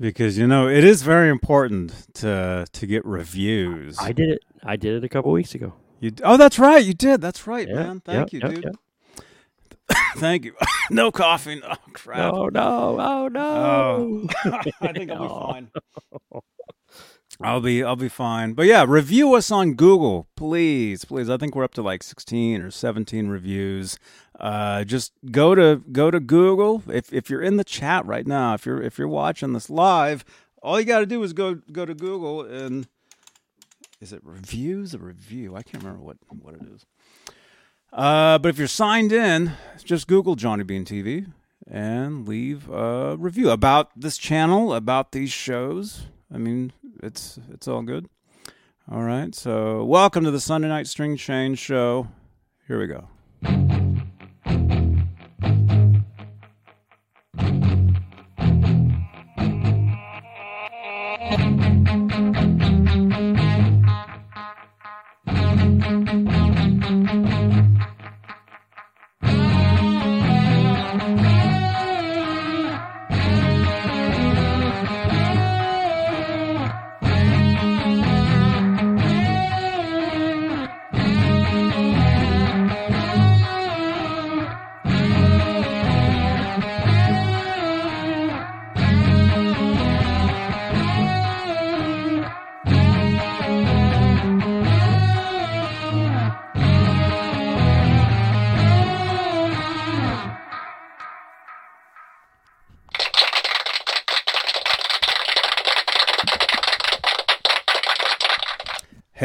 because you know it is very important to to get reviews. I did it. I did it a couple weeks ago. You oh, that's right. You did. That's right, Yeah, man. Thank you, dude. Thank you. no coughing. Oh crap. Oh no! Oh no! I think I'll be Oh. fine. I'll be I'll be fine. But yeah, review us on Google, please, please. I think we're up to like 16 or 17 reviews. Uh, just go to go to Google. If if you're in the chat right now, if you're if you're watching this live, all you got to do is go go to Google and is it reviews or review? I can't remember what what it is. Uh, but if you're signed in, just Google Johnny Bean TV and leave a review about this channel, about these shows. I mean, it's it's all good. All right. So, welcome to the Sunday Night String Change Show. Here we go.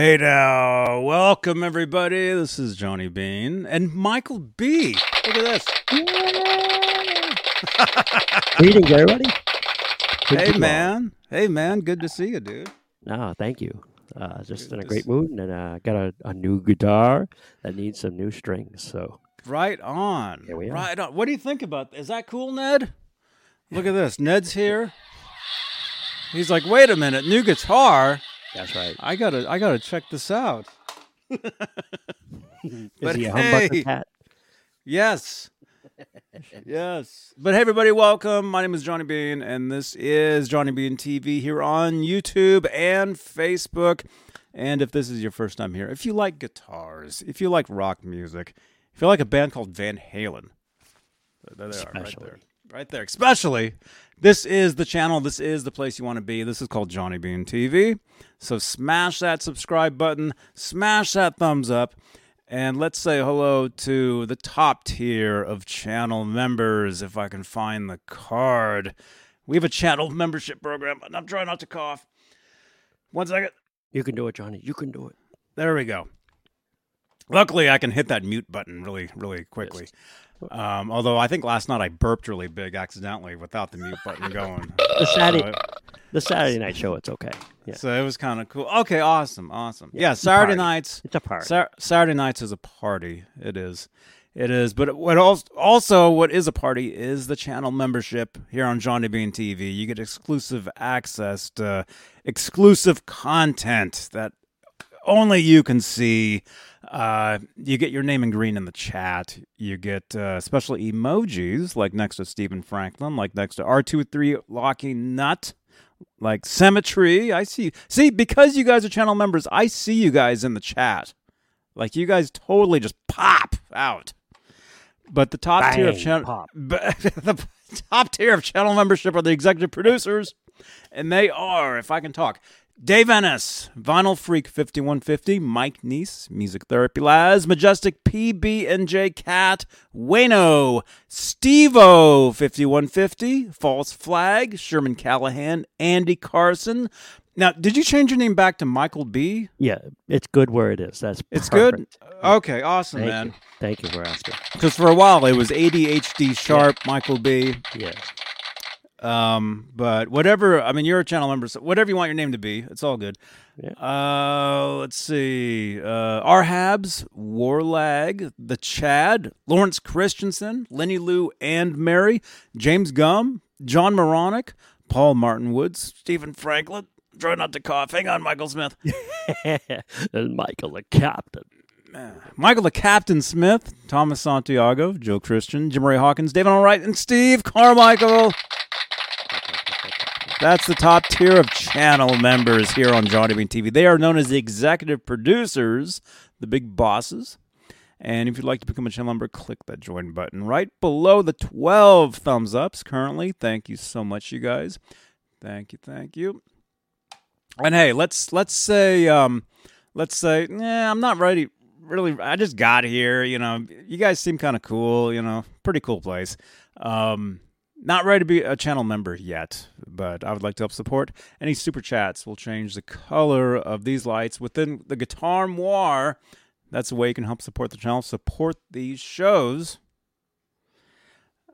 Hey now, welcome everybody. This is Johnny Bean and Michael B. Look at this. Greetings, everybody. Good Hey man. Hey man, good to see you, dude. No, thank you. Uh, just Good in a great mood, and uh, got a, a new guitar that needs some new strings. So Right on. Here we are. Right on. What do you think about Is that cool, Ned? Look at this. Ned's here. He's like, "Wait a minute, new guitar? That's right. I got to I got to check this out." Is But he a humbucker hey. cat? Yes. yes. But hey, everybody, welcome. My name is Johnny Bean, and this is Johnny Bean TV here on YouTube and Facebook. And if this is your first time here, if you like guitars, if you like rock music, if you like a band called Van Halen, there they are, right there. Right there. Especially, this is the channel. This is the place you want to be. This is called Johnny Bean TV. So smash that subscribe button, smash that thumbs up, and let's say hello to the top tier of channel members. If I can find the card, we have a channel membership program, and I'm trying not to cough. One second. You can do it, Johnny. You can do it. There we go. Luckily, I can hit that mute button really, really quickly. Um, although I think last night I burped really big accidentally without the mute button going. The Saturday, So it- the Saturday night show. It's okay. Yeah, So it was kind of cool. Okay, awesome, awesome. Yeah, Yeah, Saturday nights. it's a party. Sar- Saturday nights is a party. It is. It is. But what also, also what is a party is the channel membership here on Johnny Bean TV. You get exclusive access to exclusive content that only you can see. Uh, you get your name in green in the chat. You get uh, special emojis like next to Stephen Franklin, like next to R23 Locky Nut, like Symmetry. I see. See, because you guys are channel members, I see you guys in the chat. Like you guys totally just pop out. But the top tier of channel, the top tier of channel membership are the executive producers, and they are, if I can talk, Dave Ennis, Vinyl Freak 5150, Mike Neese, Music Therapy Laz, Majestic PB and J Cat, Wayno, Stevo 5150, False Flag, Sherman Callahan, Andy Carson. Now, did you change your name back to Michael B? Yeah, it's good where it is. That's It's good. Uh, okay, awesome, Thank man. you. Thank you for asking. Because for a while it was ADHD sharp Michael B. Yeah, Um, but whatever, I mean, you're a channel member, so whatever you want your name to be, it's all good. Yeah. Uh, let's see. Uh, Arhabs, Warlag, The Chad, Lawrence Christensen, Lenny Lou and Mary, James Gum, John Moronic, Paul Martin Woods, Stephen Franklin. Try not to cough. Hang on, Michael Smith. and Michael the captain. Michael the Captain Smith, Thomas Santiago, Joe Christian, Jim Ray Hawkins, David Allwright, and Steve Carmichael. That's the top tier of channel members here on Johnny Bean TV. They are known as the executive producers, the big bosses. And if you'd like to become a channel member, click that join button right below the 12 thumbs ups currently. Thank you so much, you guys. Thank you, thank you. And hey, let's let's say um let's say, yeah, I'm not ready really I just got here, you know. You guys seem kind of cool, you know. Pretty cool place. Um not ready to be a channel member yet, but I would like to help support. Any super chats will change the color of these lights within the Guitar Moir. That's the way you can help support the channel, support these shows.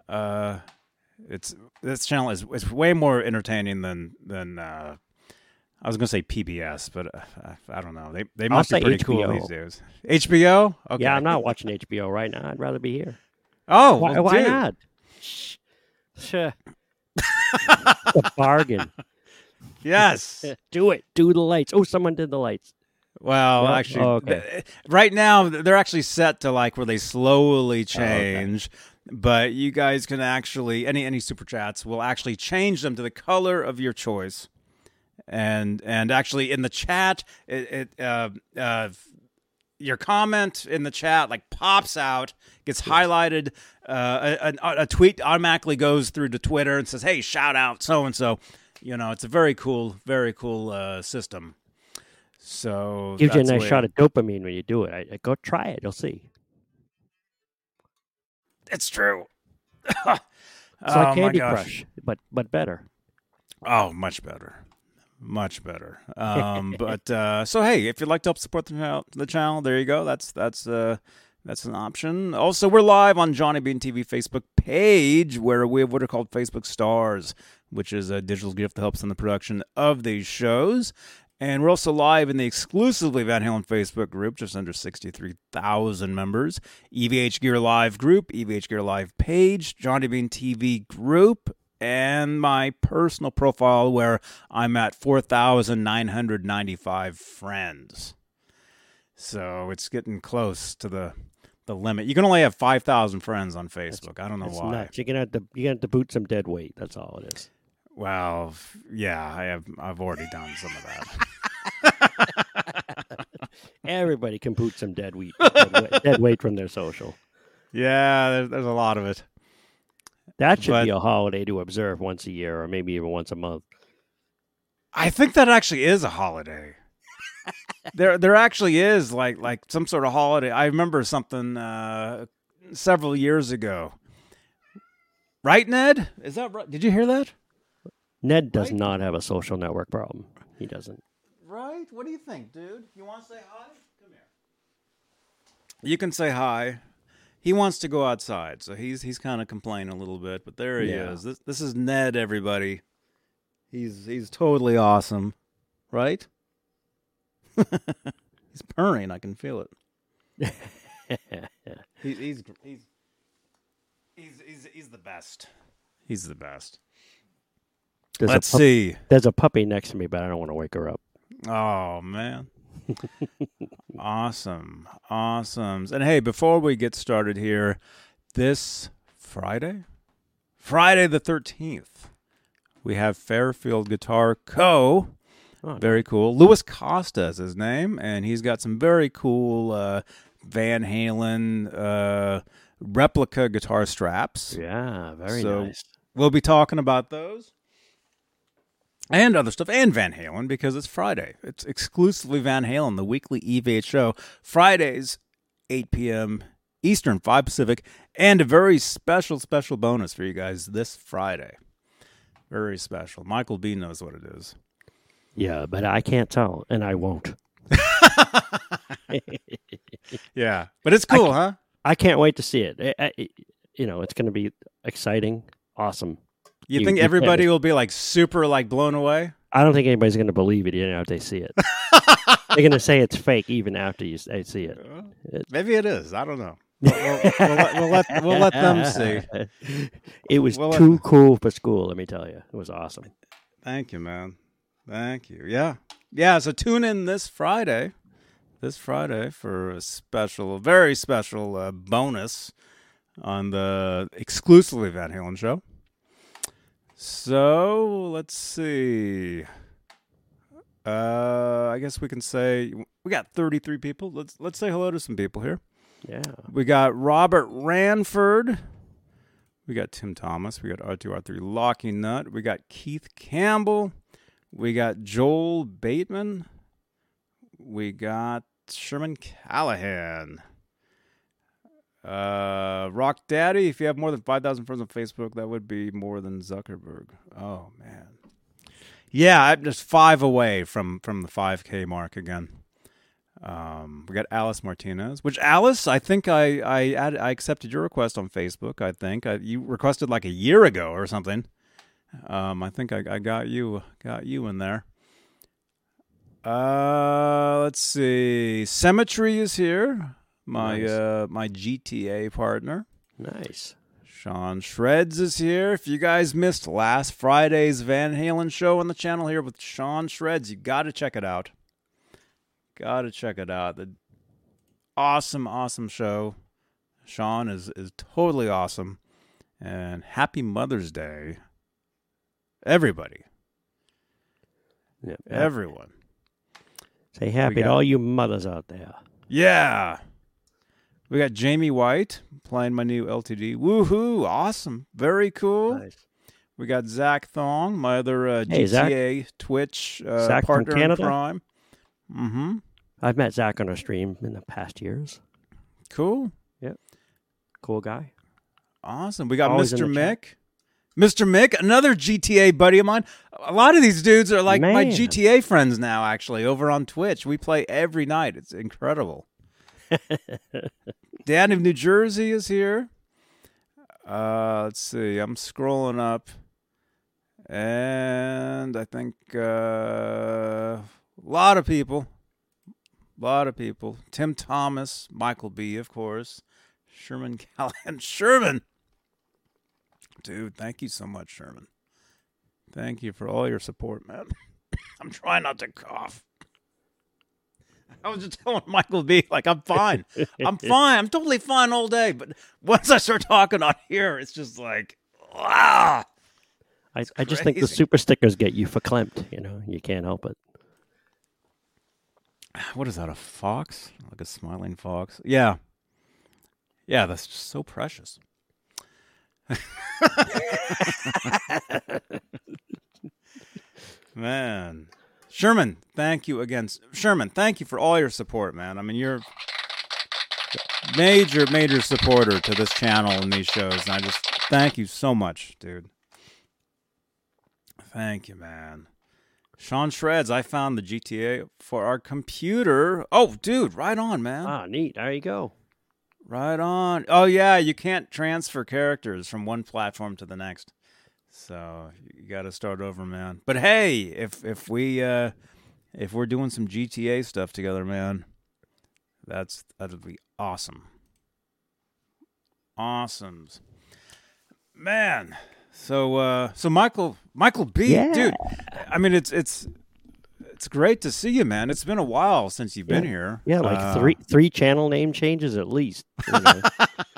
Uh, it's this channel is is way more entertaining than than uh, I was gonna say PBS, but uh, I don't know. They they must be pretty cool HBO. these days. HBO. Okay. Yeah, I'm not watching HBO right now. I'd rather be here. Oh, Why, well, why not? Sure. a bargain. Yes. Do it. Do the lights. Oh, someone did the lights. Well, Well, actually, oh, okay. th- right now they're actually set to like where they slowly Oh, okay. change. But you guys can actually any any super chats will actually change them to the color of your choice, and and actually in the chat it, it uh, uh, your comment in the chat like pops out, gets highlighted. Uh, a, a, a tweet automatically goes through to Twitter and says, "Hey, shout out so and so." You know, it's a very cool, very cool uh, system. So Gives you a nice way- shot of dopamine when you do it. I, I- go try it. You'll see. It's true. It's oh like Candy. Crush, but but better. Oh, much better. Much better. Um, but uh, so hey, if you'd like to help support the channel, the channel, there you go. That's that's uh, that's an option. Also, we're live on Johnny Bean TV Facebook page, where we have what are called Facebook Stars, which is a digital gift that helps in the production of these shows. And we're also live in the exclusively Van Halen Facebook group, just under 63,000 members. EVH Gear Live group, EVH Gear Live page, Johnny Bean TV group, and my personal profile where I'm at 4,995 friends. So it's getting close to the the limit. You can only have 5,000 friends on Facebook. I don't know why. nuts. You're gonna have to you're gonna have to boot some dead weight. That's all it is. Well, yeah, I have I've already done some of that. Everybody can boot some dead weight, dead weight, dead weight from their social. yeah, there's, there's a lot of it. That should be a holiday to observe once a year, or maybe even once a month. I think that actually is a holiday. there there actually is like like some sort of holiday. I remember something uh, several years ago. Right, Ned? Is that right? Did you hear that? Ned does Right? not have a social network problem. He doesn't. Right? What do you think, dude? You want to say hi? Come here. You can say hi. He wants to go outside, so he's he's kind of complaining a little bit, but there he Yeah. is. This this is Ned, everybody. He's he's totally awesome, right? he's purring. I can feel it. He, he's he's he's he's he's the best. He's the best. There's Let's pup- see. There's a puppy next to me, but I don't want to wake her up. Oh man. awesome. Awesome. And hey, before we get started here, this Friday, Friday the 13th, we have Fairfield Guitar Co. Oh, Very cool. Louis Costa is his name, and he's got some very cool uh, Van Halen uh, replica guitar straps. yeah, very So- nice. We'll be talking about those and other stuff and Van Halen because it's Friday. It's exclusively Van Halen, the weekly EVH show. Fridays, 8 p.m. Eastern, 5 Pacific, and a very special, special bonus for you guys this Friday. Very special. Michael B knows what it is. Yeah, but I can't tell, and I won't. Yeah, but it's cool, huh? I can't wait to see it. I- I- you know, it's going to be exciting, awesome. You, You- think you can't everybody will be like super like blown away? I don't think anybody's going to believe it, even after they see it. They're going to say it's fake even after you they see it. Maybe it is. I don't know. We'll, we'll, we'll let, we'll, let, let them see. It was We'll let- too cool for school. Let me tell you, it was awesome. Thank you, man. Thank you. Yeah. Yeah. So tune in this Friday, this Friday for a special, very special uh, bonus on the exclusively Van Halen show. So let's see. Uh, I guess we can say we got 33 people. Let's let's say hello to some people here. Yeah. We got Robert Ranford. We got Tim Thomas. We got R2R3 Locky Nut. We got Keith Campbell. We got Joel Bateman. We got Sherman Callahan. Uh, Rock Daddy. If you have more than 5,000 friends on Facebook, that would be more than Zuckerberg. Oh, man. Yeah, I'm just five away from, from the 5K mark again. Um, we got Alice Martinez, which Alice, I think I I added, I accepted your request on Facebook. I think I, you requested like a year ago or something. Um, I think I, I got you got you in there. Uh, let's see. Cemetery is here. My Nice. uh my GTA partner. Nice. Sean Shreds is here. If you guys missed last Friday's Van Halen show on the channel here with Sean Shreds, you got to check it out. Got to check it out. The awesome, awesome show. Sean is is totally awesome. And happy Mother's Day, everybody, Yeah. everyone. Say happy to all you mothers out there. Yeah. We got Jamie White playing my new LTD. Woohoo! Awesome. Very cool. Nice. We got Zach Thong, my other uh, Hey, Zach. GTA Twitch uh, Zach from partner in crime. Mm-hmm. I've met Zach on a stream in the past years. Cool. Yep. Cool guy. Awesome. We got Always Mr. the Mick. Mr. Mick, another GTA buddy of mine. A lot of these dudes are like my GTA friends now, actually, over on Twitch. We play every night. It's incredible. Dan of New Jersey is here. Uh, let's see. I'm scrolling up. And I think uh, a lot of people. A lot of people. Tim Thomas, Michael B., of course. Sherman Callahan. Sherman! Dude, thank you so much, Sherman. Thank you for all your support, man. I'm trying not to cough. I was just telling Michael B, like, I'm fine. I'm fine. I'm totally fine all day. But once I start talking on here, it's just like, ah. I, I just think the super stickers get you verklempt. You know, you can't help it. What is that, a fox? Like a smiling fox? Yeah. Yeah, that's just so precious. man. Sherman, thank you again. Sherman, thank you for all your support, man. I mean, you're major, major supporter to this channel and these shows. And I just thank you so much, dude. Thank you, man. Sean Shreds, I found the GTA for our computer. Oh, dude, right on, man. Ah, neat. There you go. Right on. Oh yeah, you can't transfer characters from one platform to the next. So you got to start over, man. But hey, if if we uh if we're doing some GTA stuff together, man, that's that'd be awesome. Awesome. Man. So uh so Michael Michael B, Yeah. dude. I mean it's it's it's great to see you, man. It's been a while since you've been here. Yeah, like Uh, three three channel name changes at least. you know.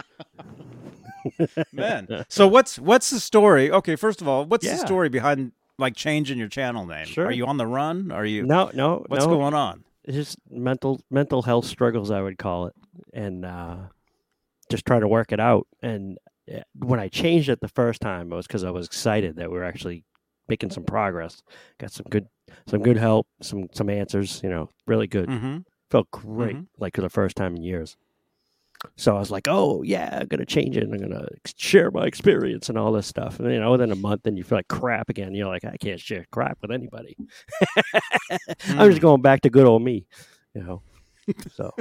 man. So what's what's the story? Okay, first of all, what's the story behind like changing your channel name? Sure. Are you on the run? Are you? no, no, What's no. going on? It's just mental mental health struggles, I would call it, and uh, just try to work it out. And uh, when I changed it the first time, it was because I was excited that we were actually making some progress. Got some good some good help, some some answers. You know, really good. Mm-hmm. Felt great, Mhm. like for the first time in years. So I was like, "Oh yeah, I'm gonna change it. and I'm gonna share my experience and all this stuff." And you know, within a month, then you feel like crap again. You're like, "I can't share crap with anybody." I'm just going back to good old me, you know. So,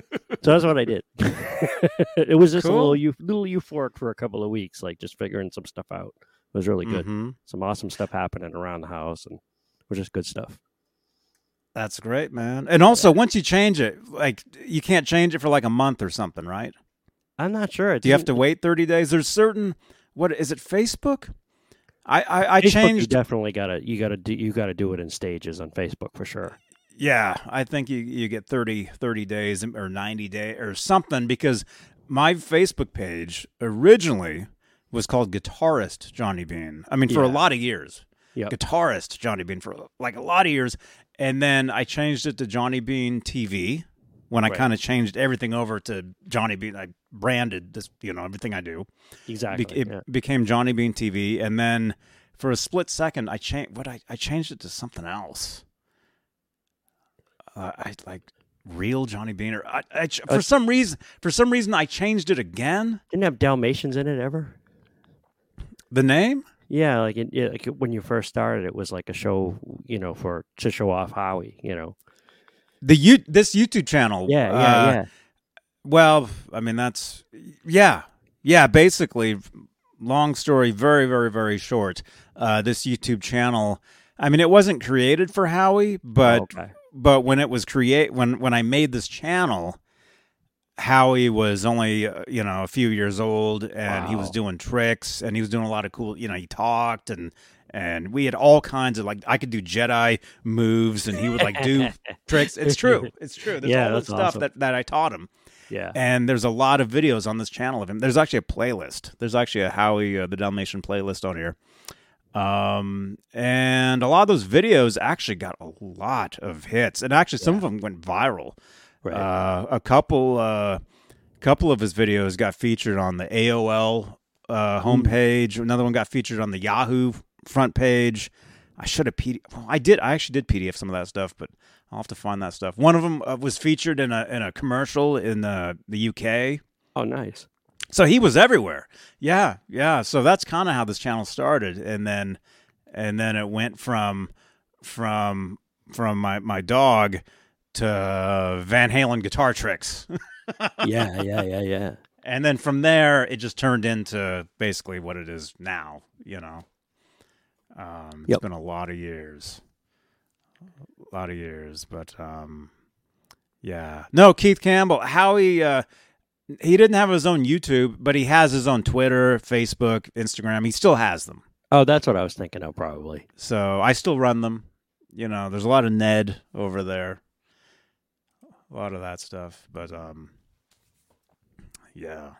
so that's what I did. it was just a little eu- little euphoric for a couple of weeks, like just figuring some stuff out. It was really good. Mhm. Some awesome stuff happening around the house, and it was just good stuff. That's great, man. And also, once you change it, like you can't change it for like a month or something, right? I'm not sure. It Do you have to wait thirty days? There's certain what is it? Facebook? I I, I Facebook, You changed. definitely gotta you gotta do you gotta do it in stages on Facebook for sure. Yeah, I think you, you get 30, 30 days or 90 days or something because my Facebook page originally was called guitarist Johnny Bean. I mean, for a lot of years, Yep. guitarist Johnny Bean for like a lot of years, and then I changed it to Johnny Bean TV when I Right. kind of changed everything over to Johnny Bean. I branded this, you know, everything I do. Exactly. Be- it yeah. became Johnny Bean TV, and then for a split second, I changed. What I I changed it to something else. Uh, I like real Johnny Bean, or I, I for Uh, some reason, for some reason, I changed it again. Didn't have Dalmatians in it ever. The name? Yeah, like, it, yeah, like when you first started, it was like a show, you know, for to show off Howie. You know. The you this YouTube channel. Yeah, yeah, uh, yeah. Well, I mean that's yeah, yeah. Basically, long story, very, very, very short. Uh, this YouTube channel. I mean, it wasn't created for Howie, but Oh, okay. but when it was create when when I made this channel, Howie was only uh, you know a few years old, and he was doing tricks, and he was doing a lot of cool. You know, he talked and. And we had all kinds of like I could do Jedi moves, and he would like do tricks. It's true. It's true. There's Yeah, all this stuff awesome. that, that I taught him. Yeah. And there's a lot of videos on this channel of him. There's actually a playlist. There's actually a Howie uh, the Dalmatian playlist on here. Um, and a lot of those videos actually got a lot of hits, and actually some of them went viral. Right. Uh, a couple, uh, couple of his videos got featured on the AOL uh, homepage. Another one got featured on the Yahoo front page. I should have PDF. Well, I did. I actually did PDF some of that stuff, but I'll have to find that stuff. One of them uh, was featured in a in a commercial in the the UK. oh, nice. So he was everywhere. Yeah, yeah. So that's kind of how this channel started, and then and then it went from from from my my dog to Van Halen guitar tricks, Yeah, yeah, yeah, yeah. and then from there it just turned into basically what it is now. You know, um, it's Yep. been a lot of years, a lot of years, but um, yeah. No, Keith Campbell, how he. Uh, he didn't have his own YouTube, but he has his own Twitter, Facebook, Instagram. He still has them. Oh, that's what I was thinking of, probably. So I still run them. You know, there's a lot of Ned over there. A lot of that stuff. But um yeah.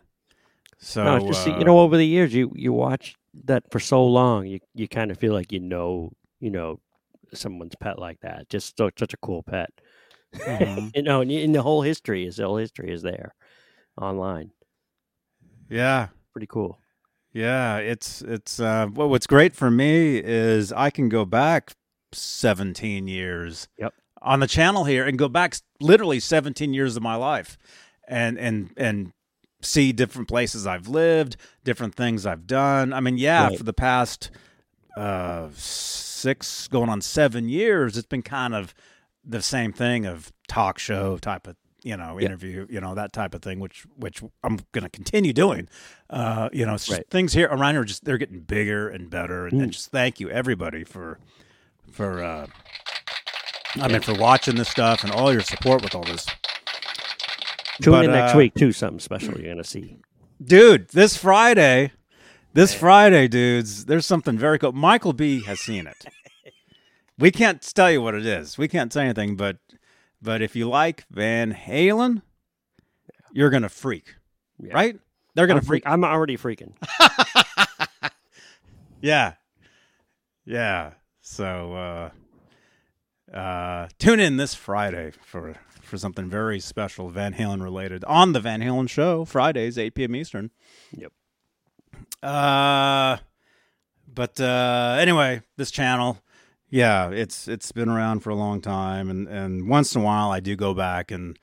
So no, just uh, you know, over the years, you you watch that for so long, you you kind of feel like you know, you know, someone's pet like that. Just so, such a cool pet. Mhm. you know, and, and the whole history is the whole history is there online. Yeah. Pretty cool. Yeah, it's it's uh well, what's great for me is I can go back 17 years Yep. on the channel here and go back literally 17 years of my life and and and see different places I've lived, different things I've done. I mean, yeah, Right. for the past uh 6 going on 7 years it's been kind of the same thing of talk show type of you know Yeah. interview you know that type of thing which which i'm going to continue doing uh you know Right. things here around here are just they're getting bigger and better and, and Mm. just thank you everybody for for uh i mean for watching this stuff and all your support with all this Tune But, in next uh, week too. Something special you're gonna see. dude this friday this friday dudes there's something very cool michael b has seen it we can't tell you what it is we can't say anything but but if you like van halen you're gonna freak Yeah. right they're gonna I'm, freak freak- I'm already freaking. yeah yeah so uh uh tune in this friday for for something very special van halen related on the van halen show fridays 8 p.m eastern Yep. uh but uh anyway this channel yeah it's it's been around for a long time and and once in a while i do go back and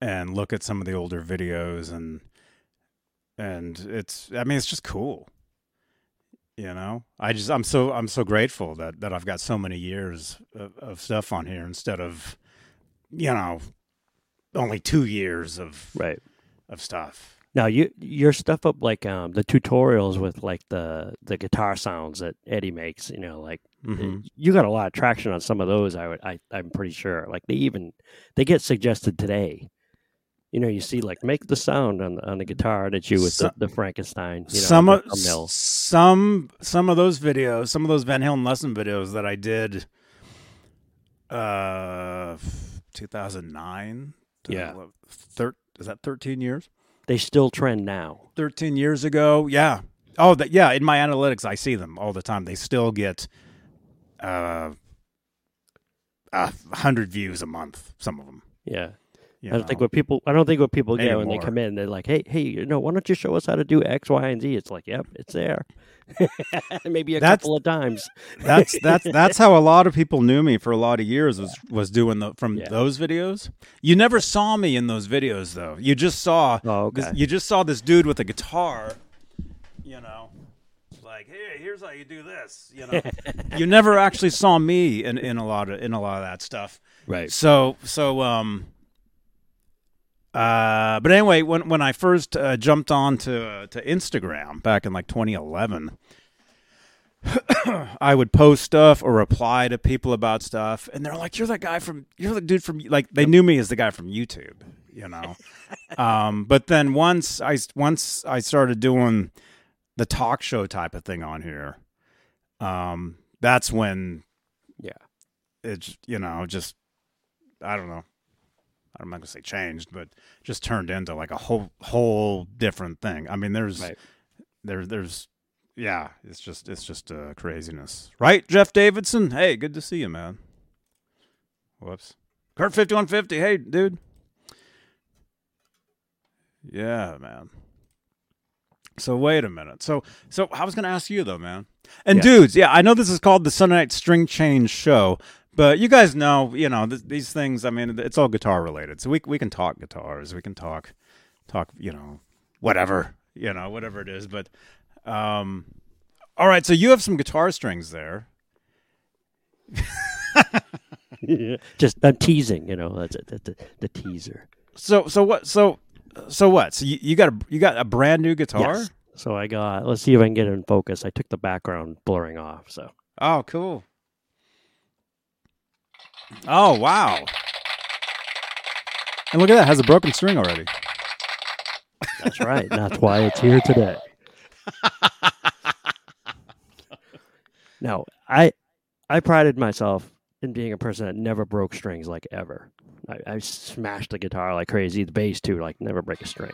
and look at some of the older videos and and it's i mean it's just cool you know i just i'm so i'm so grateful that that i've got so many years of, of stuff on here instead of you know only two years of Right. of stuff Now you your stuff up like um the tutorials with like the the guitar sounds that Eddie makes. You know, like Mhm. you got a lot of traction on some of those. I would I I'm pretty sure. Like they even they get suggested today. You know, you see like make the sound on the on the guitar that you with So- the, the Frankenstein. You know, some of some some of those videos, some of those Van Halen lesson videos that I did, uh, 2009. Yeah. what, thir- is that 13 years? They still trend now. 13 years ago, yeah. Oh, that yeah. In my analytics, I see them all the time. They still get uh, a hundred views a month. Some of them. Yeah. I don't think what people I don't think what people Maybe get when they come in, they're like, Hey, hey, you know, why don't you show us how to do X, Y, and Z? It's like, Yep, it's there. Maybe a That's- couple of times. that's that's that's how a lot of people knew me for a lot of years was was doing the from Yeah. those videos. You never saw me in those videos though. You just saw Oh, this, okay. you just saw this dude with a guitar, you know, like hey, here's how you do this. You know, you never actually saw me in, in a lot of in a lot of that stuff. Right. So so um. Uh, but anyway, when when I first uh, jumped on to uh, to Instagram back in like 2011, I would post stuff or reply to people about stuff, and they're like, "You're that guy from you're the dude from like they knew me as the guy from YouTube, you know." um, but then once I once I started doing the talk show type of thing on here, um, that's when Yeah. it's you know just I don't know. I'm not gonna say changed, but just turned into like a whole whole different thing. I mean, there's Right. there there's yeah, it's just it's just uh, craziness, right? Jeff Davidson, hey, good to see you, man. Whoops, Kurt fifty one fifty, hey, dude. Yeah, man. So wait a minute. So so I was gonna ask you though, man. And Yeah. dudes, yeah, I know this is called the Sunday Night String Change Show, but you guys know, you know, th- these things. I mean, it's all guitar related, so we we can talk guitars, we can talk talk, you know, whatever, you know, whatever it is. But um, all right, so you have some guitar strings there. Just I'm teasing, you know, that's it. That's the, the teaser. So so what? So so what? So you, you got a you got a brand new guitar? Yes. So I got let's see if I can get it in focus. I took the background blurring off, so Oh, cool. Oh, wow. And look at that, it has a broken string already. that's right. that's why it's here today. now, I I prided myself in being a person that never broke strings like ever. I, I smashed the guitar like crazy, the bass too, like never break a string.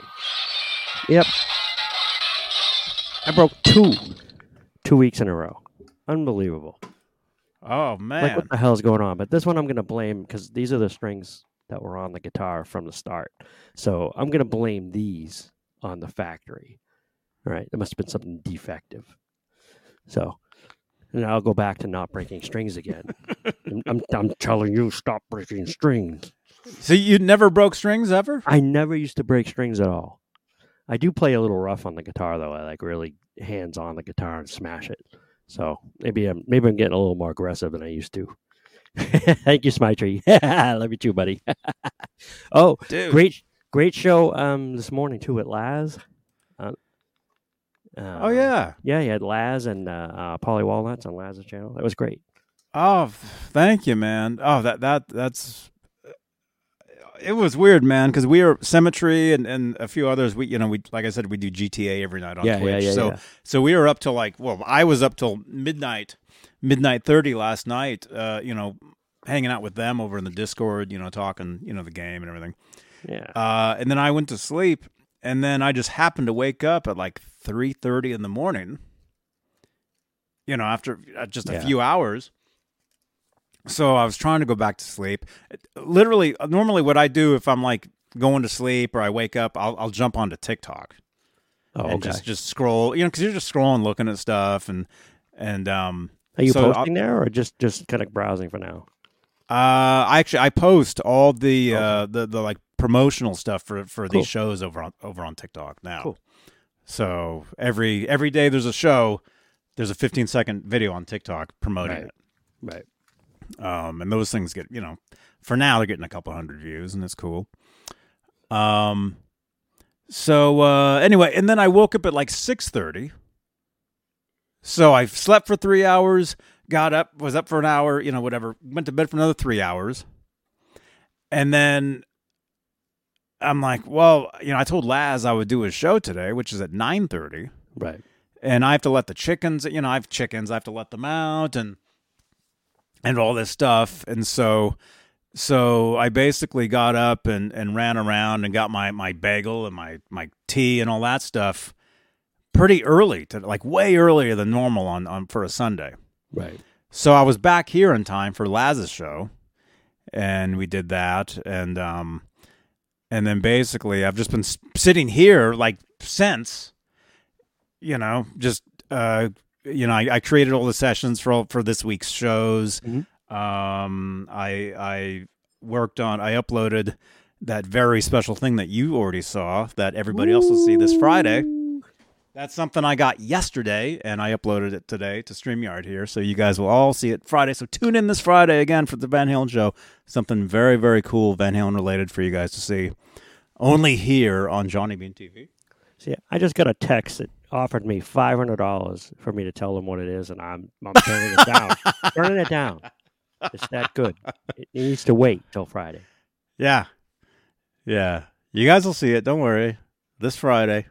Yep. I broke two, two weeks in a row. Unbelievable. Oh man. Like what the hell is going on? But this one I'm gonna blame because these are the strings that were on the guitar from the start. So I'm gonna blame these on the factory. All right, there must have been something defective. So, and I'll go back to not breaking strings again. I'm, I'm I'm telling you, stop breaking strings. so you never broke strings ever? I never used to break strings at all. I do play a little rough on the guitar though. I like really hands on the guitar and smash it. So maybe I'm maybe I'm getting a little more aggressive than I used to. Thank you, Smitry. I love you too, buddy. oh, Dude. great great show um this morning too at Laz. Uh, Oh um, yeah. yeah. You had Laz and uh, uh, Polly Walnuts on Laz's channel. That was great. Oh, thank you, man. Oh, that that that's it was weird, man, because we are Symmetry and, and a few others. We, you know, we like I said, we do GTA every night on Yeah, Twitch. yeah, so yeah. so we were up till like, well, I was up till midnight, midnight thirty last night. Uh, you know, hanging out with them over in the Discord. You know, talking, you know, the game and everything. Yeah. Uh, and then I went to sleep, and then I just happened to wake up at like three thirty in the morning. You know, after uh, just a few hours. So I was trying to go back to sleep. Literally, uh, normally what I do if I'm like going to sleep or I wake up, I'll I'll jump onto TikTok oh, and okay. just just scroll. You know, because you're just scrolling, looking at stuff, and and um. Are you so I'll- posting there or just just kind of browsing for now? Uh, I actually I post all the uh the, the like promotional stuff for for Cool. these shows over on over on TikTok now. Cool. So every every day there's a show, there's a 15 second video on TikTok promoting it. Right. it. Um, and those things get you know, for now they're getting a couple hundred views and it's cool. Um, so uh, anyway, and then I woke up at like 6:30. So I slept for three hours, got up, was up for an hour, you know, whatever, went to bed for another three hours. And then I'm like, well, you know, I told Laz I would do a show today, which is at 9:30, Right. and I have to let the chickens, you know, I have chickens, I have to let them out and and all this stuff. And so so I basically got up and, and ran around and got my, my bagel and my, my tea and all that stuff pretty early to like way earlier than normal on, on for a Sunday. Right. So I was back here in time for Laz's show, and we did that, and um, and then basically I've just been sitting here like since, you know, just uh, you know, I, I created all the sessions for all, for this week's shows. Mhm. Um, I I worked on, I uploaded that very special thing that you already saw that everybody else will see this Friday. That's something I got yesterday, and I uploaded it today to StreamYard here, so you guys will all see it Friday. So tune in this Friday again for the Van Halen show. Something very, very cool Van Halen related for you guys to see. Only here on Johnny Bean TV. See, I just got a text that offered me five hundred dollars for me to tell them what it is, and I'm I'm turning it down. turning it down. It's that good. It needs to wait till Friday. Yeah, yeah. You guys will see it. Don't worry. This Friday.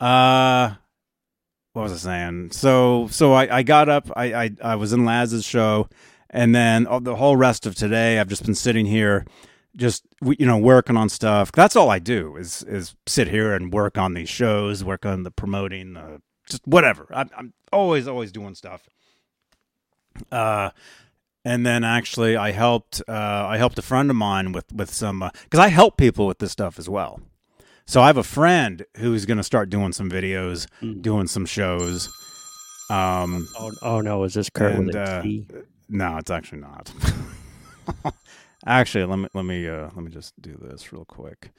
Uh, what was I saying? So, so I, I got up. I, I, I was in Laz's show, and then all, the whole rest of today, I've just been sitting here, just you know, working on stuff. That's all I do is is sit here and work on these shows, work on the promoting, uh, just whatever. I'm, I'm always always doing stuff. Uh, and then actually I helped uh, I helped a friend of mine with with some because I help people with this stuff as well. So I have a friend who's going to start doing some videos, Mm. doing some shows. Um, Oh, oh no, is this Kurt And, uh, no, it's actually not. actually, let me let me uh, let me just do this real quick.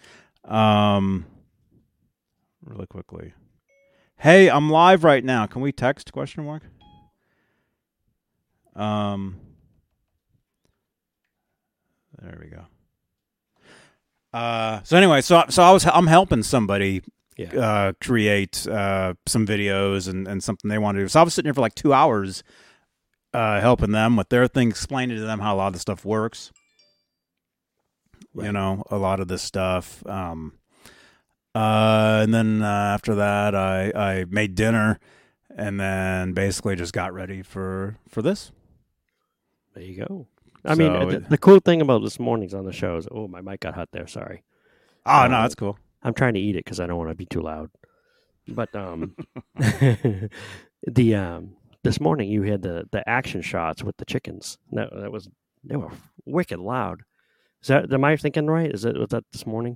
Um, really quickly. Hey, I'm live right now. Can we text question mark? Um There we go. Uh so anyway, so so I was I'm helping somebody Yeah. uh, create uh, some videos and, and something they want to do. So I was sitting here for like two hours uh, helping them with their thing, explaining to them how a lot of the stuff works. You know, a lot of this stuff. Um, uh, and then uh, after that, I, I made dinner and then basically just got ready for, for this. There you go. I mean, So uh, the, the cool thing about this morning's on the show is, oh, my mic got hot there. Sorry. Oh, Uh, no, that's cool. I'm trying to eat it because I don't want to be too loud. But um, the um, this morning you had the the action shots with the chickens. That that was they were wicked loud. Is that am I thinking right? Is it was that this morning?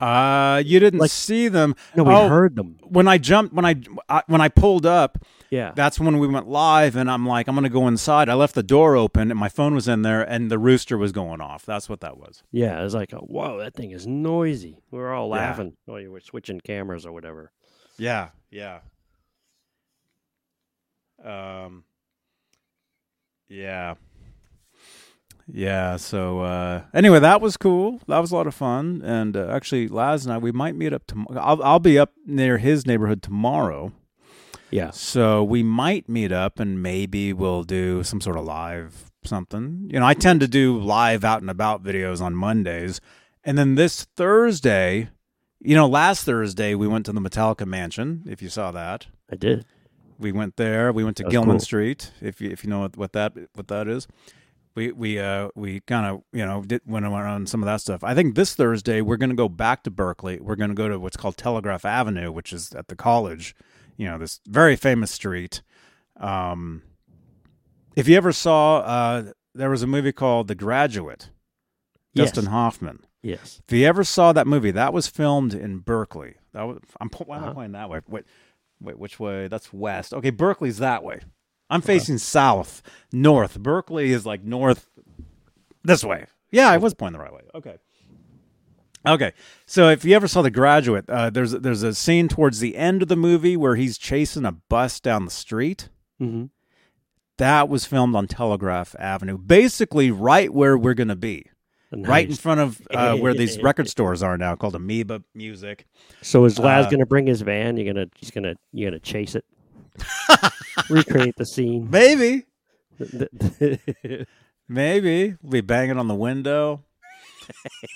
Uh, you didn't like- see them No, we Oh. heard them. when I jumped when I, I when I pulled up. Yeah, that's when we went live and i'm like i'm gonna go inside i left the door open and my phone was in there and the rooster was going off that's what that was yeah. It was like, a, whoa, that thing is noisy. We were all Yeah. laughing. Oh, you were switching cameras or whatever. yeah yeah um yeah yeah so uh anyway that was cool that was a lot of fun and uh, actually laz and i we might meet up tomorrow I'll, I'll be up near his neighborhood tomorrow Yeah, So we might meet up and maybe we'll do some sort of live something. You know, I tend to do live out and about videos on Mondays. And then this Thursday, you know, last Thursday we went to the Metallica mansion, if you saw that. I did. We went there. We went to Gilman cool. Street, if you if you know what, what that what that is. We we uh we kind of you know did went around some of that stuff. I think this Thursday we're going to go back to Berkeley. We're going to go to what's called Telegraph Avenue, which is at the college. You know this very famous street. Um, if you ever saw, uh, there was a movie called The Graduate. Yes. Dustin Hoffman. Yes. If you ever saw that movie, that was filmed in Berkeley. That was, I'm why am I Uh-huh. pointing that way? Wait, wait, which way? That's west. Okay, Berkeley's that way. I'm facing south, north. Berkeley is like north, this way. Yeah, I was pointing the right way. Okay. Okay, so if you ever saw The Graduate, uh, there's there's a scene towards the end of the movie where he's chasing a bus down the street. Mm-hmm. That was filmed on Telegraph Avenue, basically right where we're gonna be, right in front of uh, where these record stores are now, called Amoeba Music. So is Laz Uh, gonna bring his van? You're gonna he's gonna you're gonna chase it, recreate the scene. Maybe, maybe we'll be banging on the window.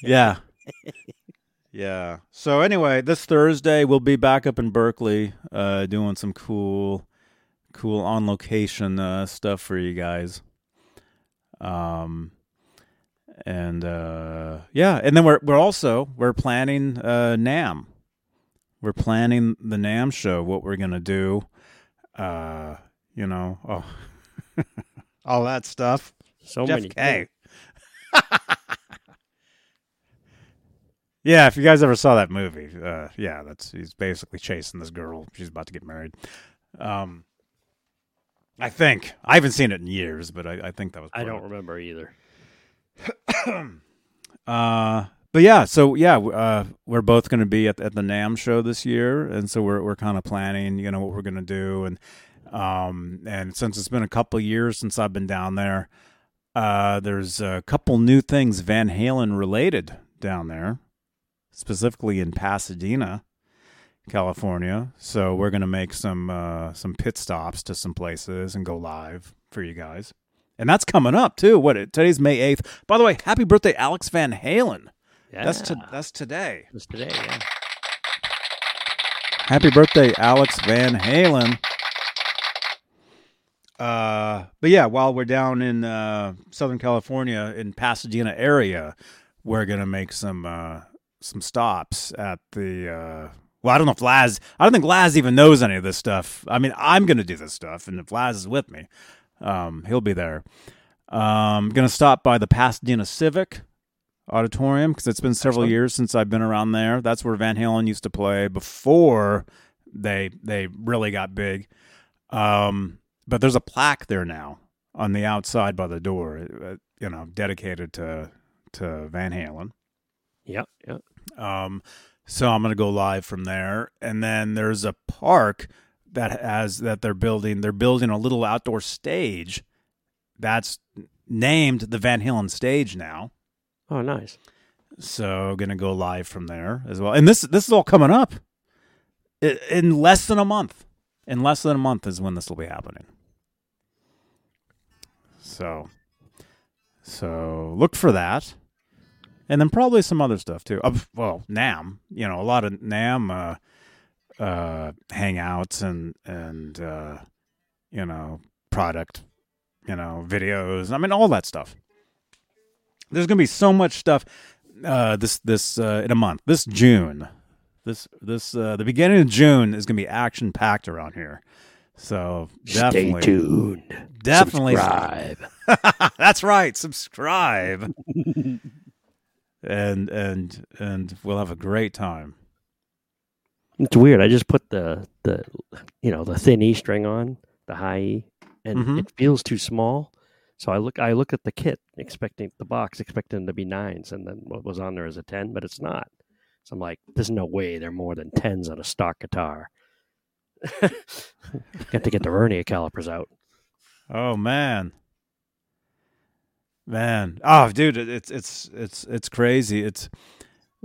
yeah, yeah. So anyway, this Thursday we'll be back up in Berkeley, uh, doing some cool, cool on location uh, stuff for you guys. Um, and uh, yeah, and then we're we're also we're planning uh, NAMM. We're planning the NAMM show. What we're gonna do. Uh, you know, oh, all that stuff. So Jeff many. K. yeah, if you guys ever saw that movie, uh, yeah, that's he's basically chasing this girl. She's about to get married. Um, I think I haven't seen it in years, but I, I think that was. I don't remember either. Uh, but yeah, so yeah, uh, we're both going to be at, at the NAMM show this year, and so we're we're kind of planning, you know, what we're going to do, and um, and since it's been a couple years since I've been down there, uh, there's a couple new things Van Halen related down there, specifically in Pasadena, California. So we're going to make some uh, some pit stops to some places and go live for you guys. And that's coming up too. What today's May eighth. By the way, happy birthday, Alex Van Halen. Yeah, That's to, that's today. That's today. Yeah. Happy birthday, Alex Van Halen. Uh, but yeah, while we're down in uh, Southern California in Pasadena area, we're gonna make some uh, some stops at the. Uh, well, I don't know if Laz. I don't think Laz even knows any of this stuff. I mean, I'm gonna do this stuff, and if Laz is with me, um, he'll be there. Um, gonna stop by the Pasadena Civic Auditorium because it's been several Excellent. years since I've been around there. That's where Van Halen used to play before they they really got big. Um, but there's a plaque there now on the outside by the door, uh, you know, dedicated to to Van Halen. Yep. Yep. Um, so I'm gonna go live from there, and then there's a park that has that they're building. They're building a little outdoor stage that's named the Van Halen stage now. Oh, nice. So gonna go live from there as well. And this this is all coming up in less than a month. In less than a month is when this will be happening. So so look for that. And then probably some other stuff too. Uh, well, NAMM, you know, a lot of NAMM uh, uh, hangouts and and uh, you know product, you know videos. I mean, all that stuff. There's gonna be so much stuff uh, this this uh, in a month. This June, this this uh, the beginning of June is gonna be action packed around here. So definitely, Stay tuned. definitely, Subscribe. that's right. Subscribe, and and and we'll have a great time. It's weird. I just put the the you know the thin E string on the high E, and Mhm. it feels too small. So I look I look at the kit, expecting the box, expecting to be nines, and then what was on there is a ten, but it's not. So I'm like, there's no way they're more than tens on a stock guitar. Got to get the vernier calipers out. Oh man, man. Oh, dude, it's it's it's it's crazy. It's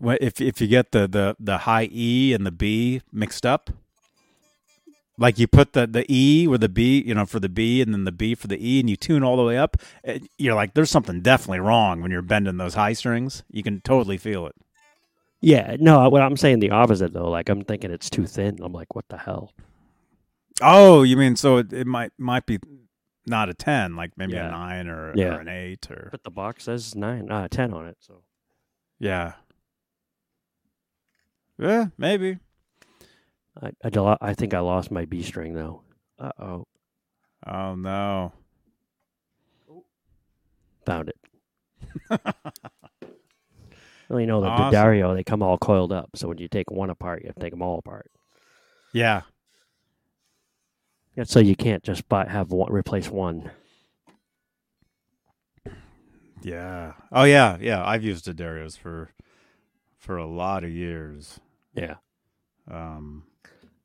if if you get the the the high E and the B mixed up, like you put the the E or the B, you know, for the B, and then the B for the E, and you tune all the way up. You're like, there's something definitely wrong when you're bending those high strings. You can totally feel it. Yeah, no, what I'm saying the opposite though. Like I'm thinking it's too thin. I'm like, what the hell? Oh, you mean so it, it might might be not a ten, like maybe Yeah. a nine or, Yeah. or an eight or But the box says nine, uh, ten on it. So yeah. Yeah, maybe. I I, I think I lost my B string though. Uh oh, Oh no. found it. well, you know the Awesome. Dario, they come all coiled up. So when you take one apart, you have to take them all apart. Yeah. Yeah, so you can't just buy have one replace one. Yeah. Oh yeah, yeah. I've used D'Addarios for for a lot of years. Yeah, Um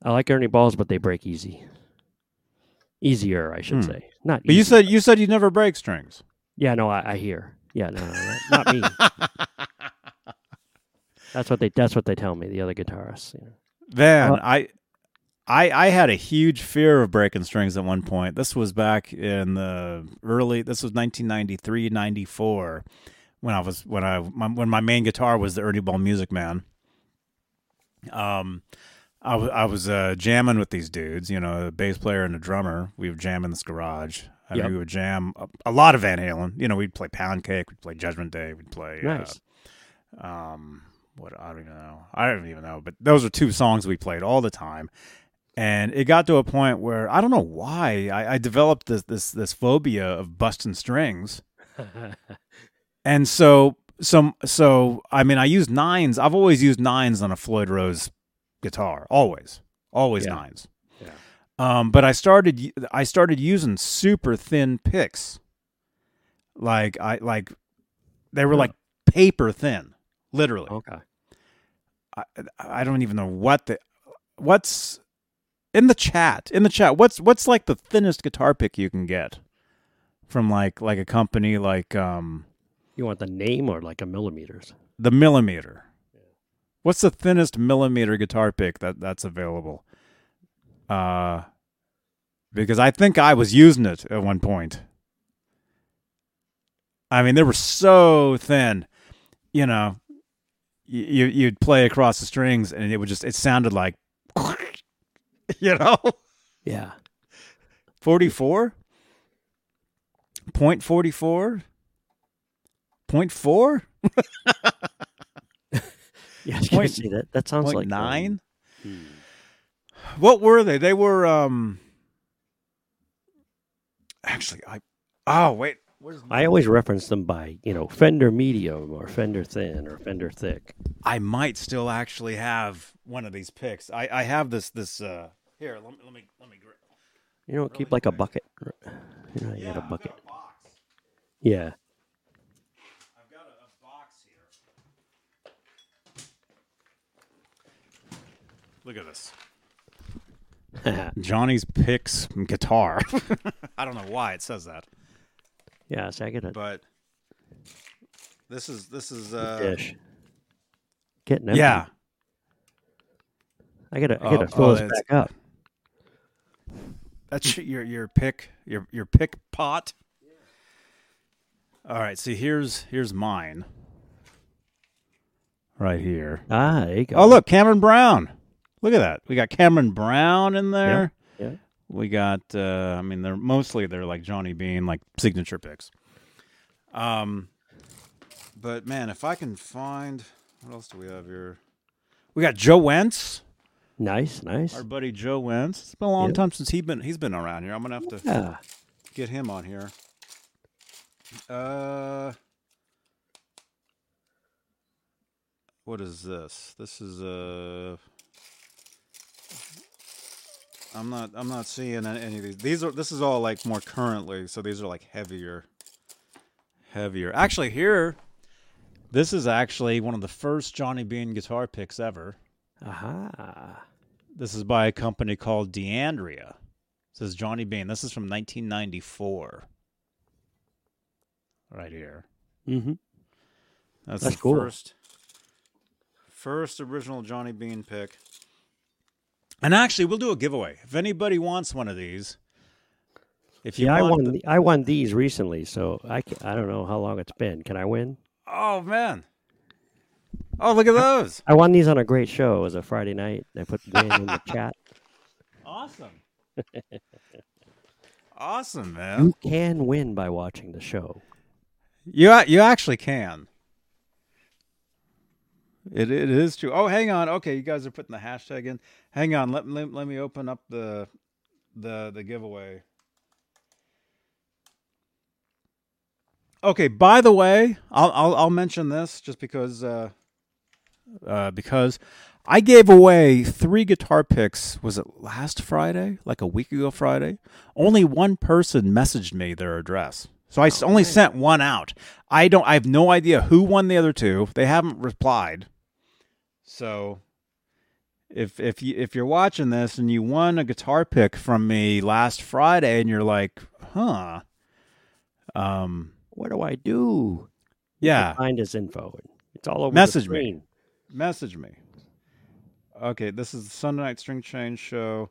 I like Ernie Balls, but they break easy. Easier, I should Hmm. say. Not. But you easy. said you said you never break strings. Yeah, no, I, I hear. Yeah, no, no, no, not me. That's what they. That's what they tell me. The other guitarists. You know. Man, Uh, I I I had a huge fear of breaking strings at one point. This was back in the early this was 1993, 94 when I was when I my, when my main guitar was the Ernie Ball Music Man. Um I I was uh, jamming with these dudes, you know, a bass player and a drummer. We would jam in this garage. I mean, we would jam a, a lot of Van Halen. You know, we'd play Pound Cake, we'd play Judgment Day, we'd play uh, Nice. um, what I don't even know. I don't even know, but those are two songs we played all the time. And it got to a point where I don't know why I, I developed this this this phobia of busting strings. and so some so I mean I use nines. I've always used nines on a Floyd Rose guitar. Always. Always Yeah. nines. Yeah. Um, but I started I started using super thin picks. Like I like they were Huh. like paper thin, literally. okay. I, I don't even know what the what's in the chat in the chat what's what's like the thinnest guitar pick you can get from like like a company like um You want the name or like a millimeters? the millimeter what's the thinnest millimeter guitar pick that that's available? Uh because i think i was using it at one point. I mean they were so thin you know you you'd play across the strings and it would just it sounded like you know? Yeah. 44 point 44 point 4 Yeah, I was Point- gonna say that. That sounds point like um, 9 hmm. What were they? They were um actually I oh wait. I always reference them by you know Fender medium or Fender thin or Fender thick. I might still actually have one of these picks. I, I have this this uh here, let me let me let me grip. You know, keep like a bucket. You know, you got a bucket. Yeah. I've got a, a box here. Look at this. Johnny's picks guitar. I don't know why it says that, yeah. So I get it. but this is this is uh dish. Getting empty. yeah. I gotta. I Oh, gotta fill oh, this that's- back up. That's your your pick your your pick pot. All right, see here's here's mine. Right here. Ah, there you go. Oh look, Cameron Brown. Look at that. We got Cameron Brown in there. yeah. We got uh I mean they're mostly they're like Johnny Bean, like signature picks. Um but man, if I can find what else do we have here? We got Joe Wentz, Nice, nice. our buddy Joe Wentz. It's been a long Yeah. time since he's been he's been around here. I'm gonna have to Yeah. get him on here. Uh, what is this? This is uh I'm not. I'm not seeing any of these. These are. This is all like more currently. So these are like heavier. Heavier. Actually, here, this is actually one of the first Johnny Bean guitar picks ever. Aha. This is by a company called D'Andrea. This is Johnny Bean. This is from 1994. Right here. Mm-hmm. That's, That's the cool. first first original Johnny Bean pick. And actually, we'll do a giveaway. If anybody wants one of these, if you Yeah, I want won. the- the- I won these recently, so I ca- I don't know how long it's been. Can I win? oh man, oh look at those, I won these on a great show. It was a Friday night. I put win in the chat. awesome, awesome, man. You can win by watching the show. You you actually can. It it is true. Oh, hang on. Okay, you guys are putting the hashtag in. Hang on. Let let, let me open up the the the giveaway. Okay. By the way, I'll I'll, I'll mention this just because uh, uh, because I gave away three guitar picks. Was it last Friday? Like a week ago Friday? Only one person messaged me their address. So I s- only sent one out. I don't I have no idea who won the other two. They haven't replied. So if if you if you're watching this and you won a guitar pick from me last Friday and you're like, "Huh." Um What do I do? yeah, Find his info. It's all over Message the me. screen. message me. Okay, this is the Sunday night string change show.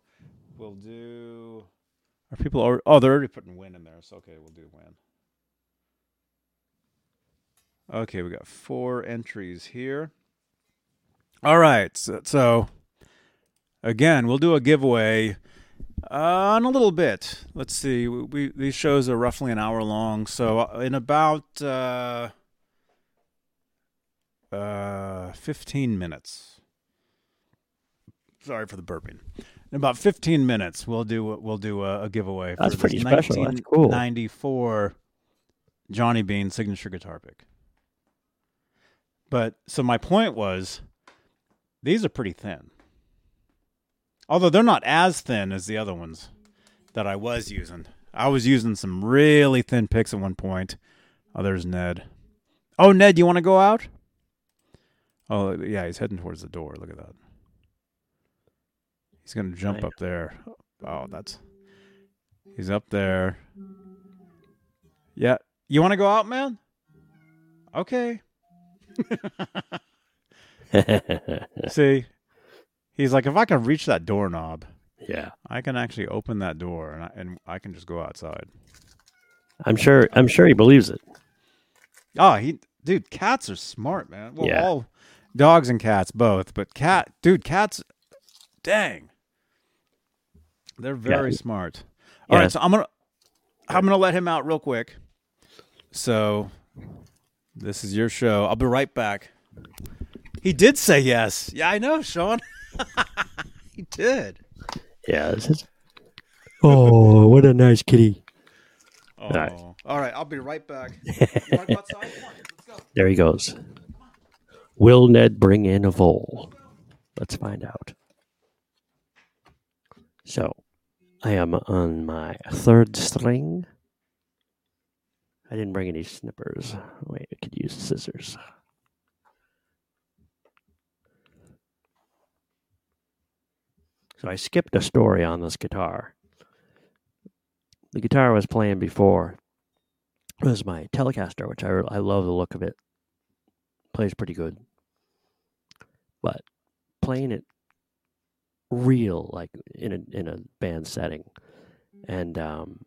We'll do. Are people already? Oh, they're already putting win in there. So okay, we'll do win. Okay, we got four entries here. All right, so, so again, we'll do a giveaway uh, in a little bit. Let's see. We, we these shows are roughly an hour long, so uh, in about. Uh, uh, 15 minutes. Sorry for the burping. In about 15 minutes, we'll do we'll do a, a giveaway. That's for pretty special. That's cool. 1994 Johnny Bean signature guitar pick. But so my point was, these are pretty thin. Although they're not as thin as the other ones that I was using. I was using some really thin picks at one point. Oh, there's Ned. Oh, Ned, you want to go out? Oh, yeah, he's heading towards the door. Look at that. He's going to jump up there. Oh, that's. He's up there. Yeah. You want to go out, man? Okay. See? He's like, if I can reach that doorknob, yeah. I can actually open that door and I, and I can just go outside. I'm sure. I'm sure he believes it. Oh, he, dude, cats are smart, man. Well, Yeah. all dogs and cats both, but cat, dude, cats, dang, they're very smart. All right, Yeah. so I'm gonna, I'm gonna let him out real quick. So, this is your show. I'll be right back. He did say yes. Yeah, I know, Sean. he did. Yeah. This is. Oh, what a nice kitty! Oh. right. All right, I'll be right back. You wanna go outside? Come on, let's go. There he goes. Will Ned bring in a vole? Let's find out. So, I am on my third string. I didn't bring any snippers. Wait, I could use scissors. So I skipped a story on this guitar. The guitar I was playing before was my Telecaster, which I, I love the look of it. Plays pretty good. But playing it real, like in a in a band setting, and um,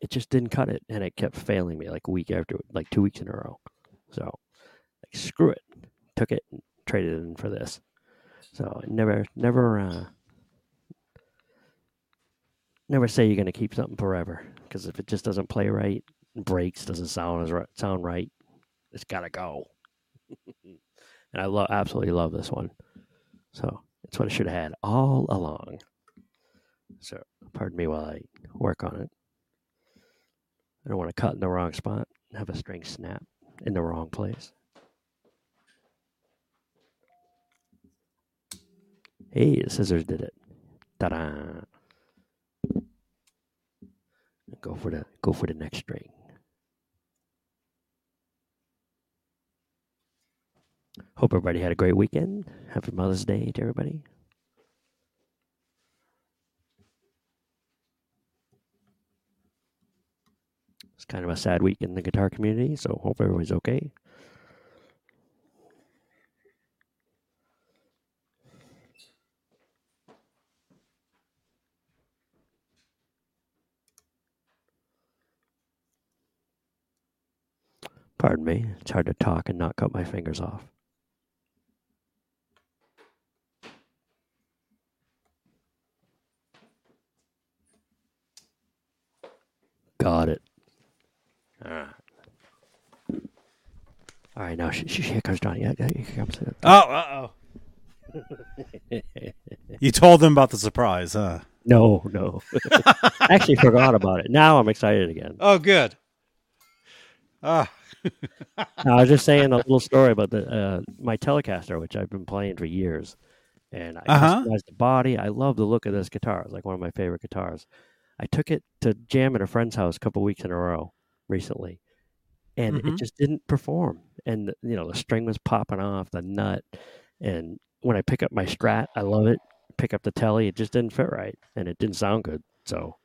it just didn't cut it, and it kept failing me like week after like two weeks in a row. So, like, screw it, took it and traded it in for this. So never never uh, never say you're gonna keep something forever because if it just doesn't play right, breaks, doesn't sound as right, sound right, it's gotta go. and I love absolutely love this one. So it's what I should have had all along. So pardon me while I work on it. I don't want to cut in the wrong spot and have a string snap in the wrong place. Hey, the scissors did it. Ta-da! Go for the go for the next string. Hope everybody had a great weekend. Happy Mother's Day to everybody. It's kind of a sad week in the guitar community, so hope everybody's okay. Pardon me, it's hard to talk and not cut my fingers off. Got it. All right. All right, now she, sh- here comes Johnny. Yeah, yeah, here comes it. Oh, uh oh. You told them about the surprise, huh? No, no. I actually forgot about it. Now I'm excited again. Oh, good. Ah, I was just saying a little story about the uh, my Telecaster, which I've been playing for years, and I Uh-huh. customized the body. I love the look of this guitar. It's like one of my favorite guitars. I took it to jam at a friend's house a couple weeks in a row recently, and Mhm. it just didn't perform. And you know the string was popping off the nut, and when I pick up my Strat, I love it. Pick up the Telly, it just didn't fit right, and it didn't sound good. So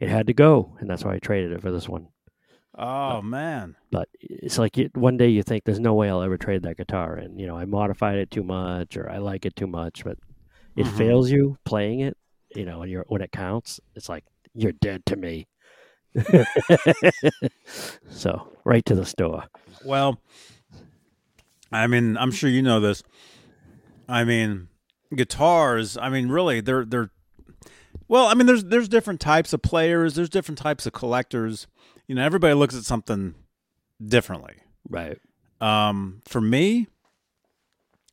it had to go, and that's why I traded it for this one. Oh man. But it's like you, one day you think there's no way I'll ever trade that guitar, and you know I modified it too much or I like it too much, but it Mhm. fails you playing it. You know, and you're when it counts, it's like you're dead to me. so right to the store. Well, I mean, I'm sure you know this. I mean, guitars. I mean, really, they're they're. Well, I mean, there's there's different types of players. There's different types of collectors. You know, everybody looks at something differently. Right. Um, for me,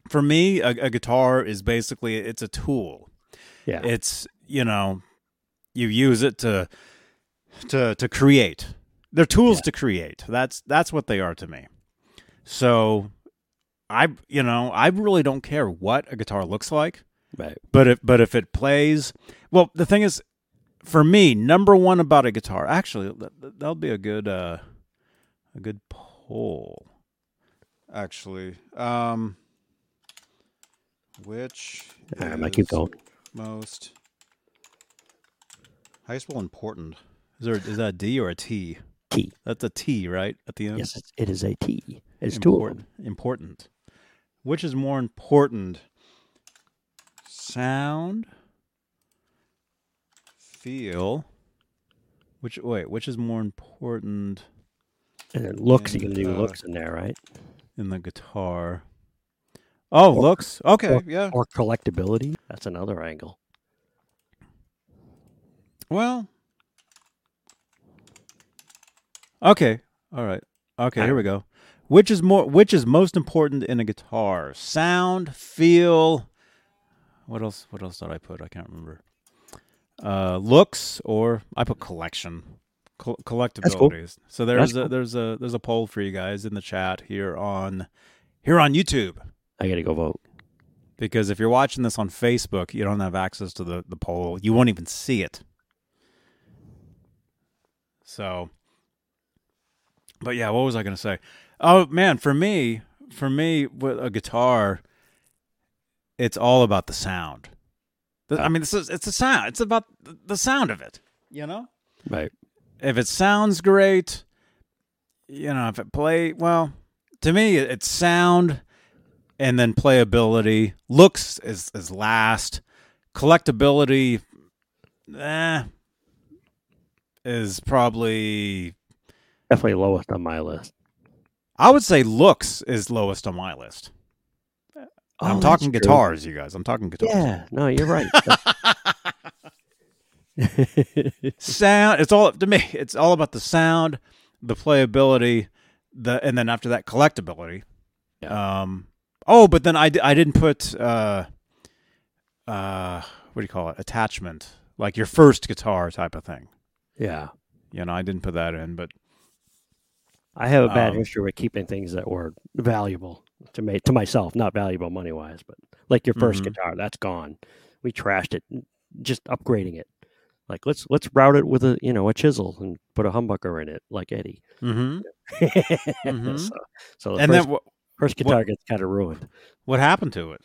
for me, a, a guitar is basically it's a tool. Yeah. It's you know, you use it to to to create. They're tools Yeah. to create. That's that's what they are to me. So I you know, I really don't care what a guitar looks like, right. but if but if it plays, well, the thing is for me, number 1 about a guitar, actually that, that'll be a good uh a good poll. Actually, um which All right, I'm gonna keep going. most you spell important? Is there is that a D or a T? T. That's a T, right? At the end. Yes, it is a T. It's important. Important. Which is more important? Sound, feel. Which wait? Which is more important And it looks, you can do looks in there, right? in the guitar? Oh, Or- looks. Okay, or- yeah. Or collectability. That's another angle. Well. Okay. All right. Okay, here we go. Which is more which is most important in a guitar? Sound, feel, what else what else did I put? I can't remember. Uh looks or I put collection. Col- cool. collectabilities. So there's That's a cool. there's a there's a poll for you guys in the chat here on here on YouTube. I got to go vote. Because if you're watching this on Facebook, you don't have access to the, the poll. You won't even see it. So, but yeah, what was I to say? Oh man, for me, for me with a guitar, it's all about the sound. I mean, this is it's a sound. It's about the- the sound of it. You know, Right. if it sounds great, you know, if it play well, to me it's sound and then playability. Looks is is last. Collectability eh, is probably Definitely lowest on my list. I would say looks is lowest on my list. I'm Oh, talking that's true. guitars, you guys. I'm talking guitars. Yeah. No, you're right. sound it's all up to me it's all about the sound the playability the and then after that collectability um oh but then i, I didn't put uh uh what do you call it attachment like your first guitar type of thing yeah. you know i didn't put that in but I have a bad Um, history with keeping things that were valuable to me to myself, not valuable money wise, but like your 1st Mhm. guitar, that's gone. We trashed it, just upgrading it. Like let's let's route it with a you know a chisel and put a humbucker in it, like Eddie. mm-hmm. Mhm. so, so the and first, then wh- first guitar gets kind of ruined. what happened to it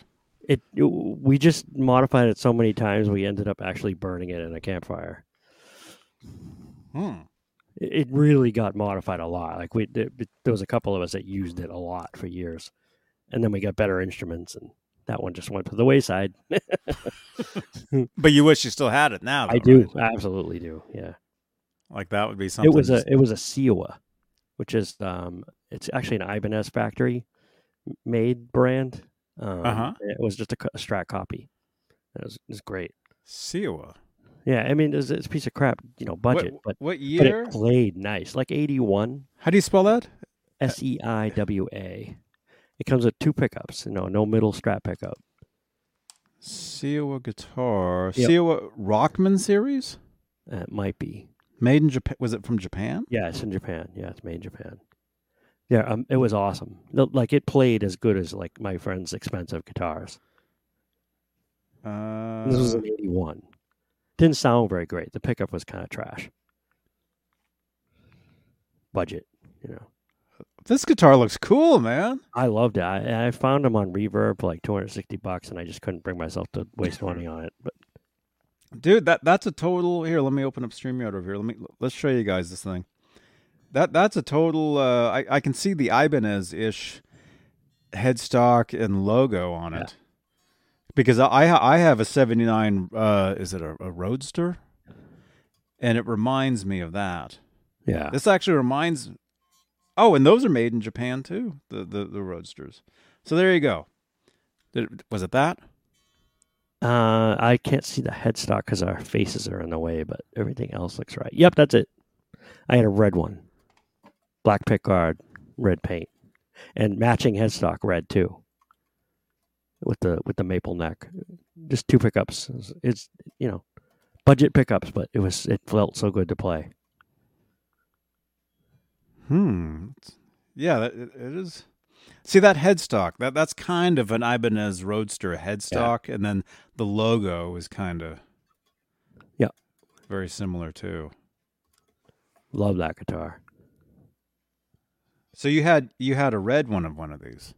It, it we just modified it so many times we ended up actually burning it in a campfire. hmm. It, really got modified a lot. Like we there, there was a couple of us that used it a lot for years, and then we got better instruments, and that one just went to the wayside. but you wish you still had it now I do, right? I absolutely do. Yeah, like that would be something it was a it was a Seiwa, which is um it's actually an Ibanez factory made brand. Um, Uh-huh. It was just a, a Strat copy. It was, it was great. Seiwa. Yeah, I mean it's, it's a piece of crap, you know, budget, what, but what but year it played nice, like eighty one. how do you spell that S E I W A. It comes with two pickups, you know, no middle strap pickup. Seiwa guitar. Yep. Seiwa Rockman series? Uh, it might be. Made in Japan. Was it from Japan? Yeah, it's in Japan. Yeah, it's made in Japan. Yeah, um, it was awesome. Like it played as good as like my friend's expensive guitars. Uh, This was an '81. Didn't sound very great. The pickup was kind of trash. Budget, you know. This guitar looks cool, man. I loved it. I, I found them on Reverb for like 260 bucks, and I just couldn't bring myself to waste money on it. But Dude, that that's a total here, let me open up StreamYard over here. Let me let's show you guys this thing. That that's a total uh I, I can see the Ibanez ish headstock and logo on Yeah. it. Because I I have a 79 uh is it a, a Roadstar? And it reminds me of that. yeah, This actually reminds. Oh, and those are made in Japan too. The the, the roadstars. So there you go. Did, was it that? Uh, I can't see the headstock because our faces are in the way, but everything else looks right. Yep, that's it. I had a red one, black pick guard, red paint, and matching headstock red too. with the with the maple neck. Just two pickups. It's, it's you know budget pickups, but it was it felt so good to play. Hmm. Yeah, that, it it is. See that headstock? That that's kind of an Ibanez Roadstar headstock, and then the logo is kind of Yeah. very similar too. Love that guitar. So you had you had a red one of one of these,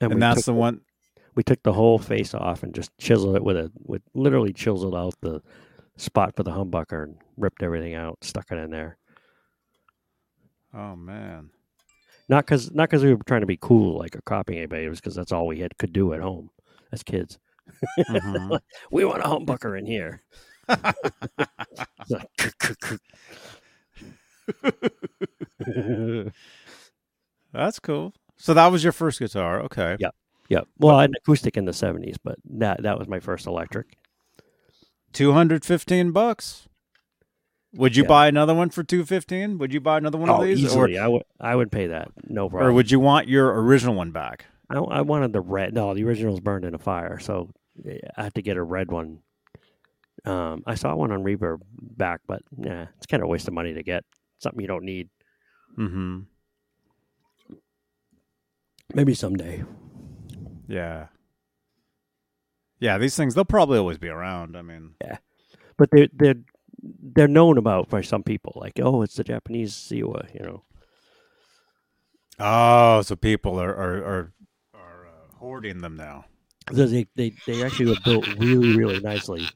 And, and that's took the one. we took the whole face off and just chiseled it with a with literally chiseled out the spot for the humbucker and ripped everything out, stuck it in there. Oh man. Not because not because we were trying to be cool like or copying anybody. It was because that's all we had could do at home as kids. Mhm. We want a humbucker in here. That's cool. So that was your first guitar, okay? Yeah. yeah. Well, I had an acoustic in the seventies, but that that was my first electric. Two hundred fifteen bucks. Would you Yeah. buy another one for two fifteen? Would you buy another one of Oh, these, easily. I would I would pay that. No problem. or would you want your original one back? I, I wanted the red. No, the original's burned in a fire, so I had to get a red one. Um, I saw one on Reverb back, but yeah, it's kind of a waste of money to get something you don't need. Mm-hmm. Maybe someday. Yeah. Yeah, these things they'll probably always be around. I mean, yeah, But they're they're they're known about by some people. Like, oh, it's the Japanese Seiwa, you know. oh, so people are are are, are uh, hoarding them now. So they, they they actually were built really really nicely.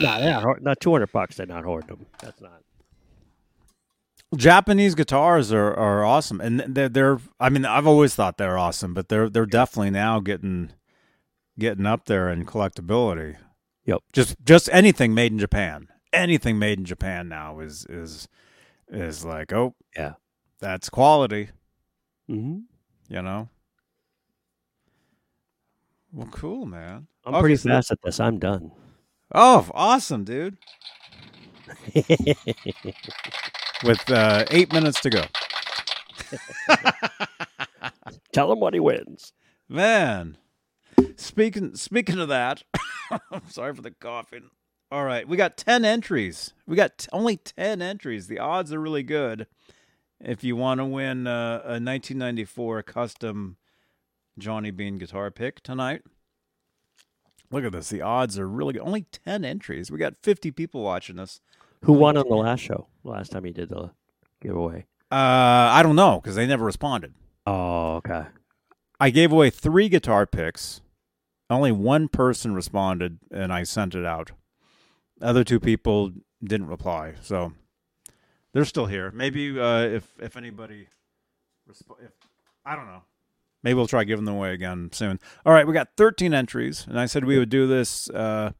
Nah, they're not, not two hundred bucks. They're not hoarding them. That's not. Japanese guitars are, are awesome, and they're they're. I mean, I've always thought they're awesome, but they're they're definitely now getting getting up there in collectability. Yep. Just just anything made in Japan, anything made in Japan now is is is like oh Yeah. that's quality. Mm-hmm. You know. Well, cool, man. I'm Okay, pretty so- fast at this. I'm done. Oh, awesome, dude! With uh, eight minutes to go, Tell him what he wins. man. Speaking speaking of that, I'm sorry for the coughing. All right, we got ten entries. We got t- only ten entries. The odds are really good. If you want to win uh, a 1994 custom Johnny Bean guitar pick tonight, look at this. The odds are really good. Only ten entries. We got 50 people watching this. Who won on the last show? Last time he did the giveaway. Uh, I don't know because they never responded. Oh, okay. I gave away three guitar picks. Only one person responded, and I sent it out. Other two people didn't reply, so they're still here. Maybe uh, if if anybody, resp- if I don't know, maybe we'll try giving them away again soon. All right, we got 13 entries, and I said we would do this. Uh,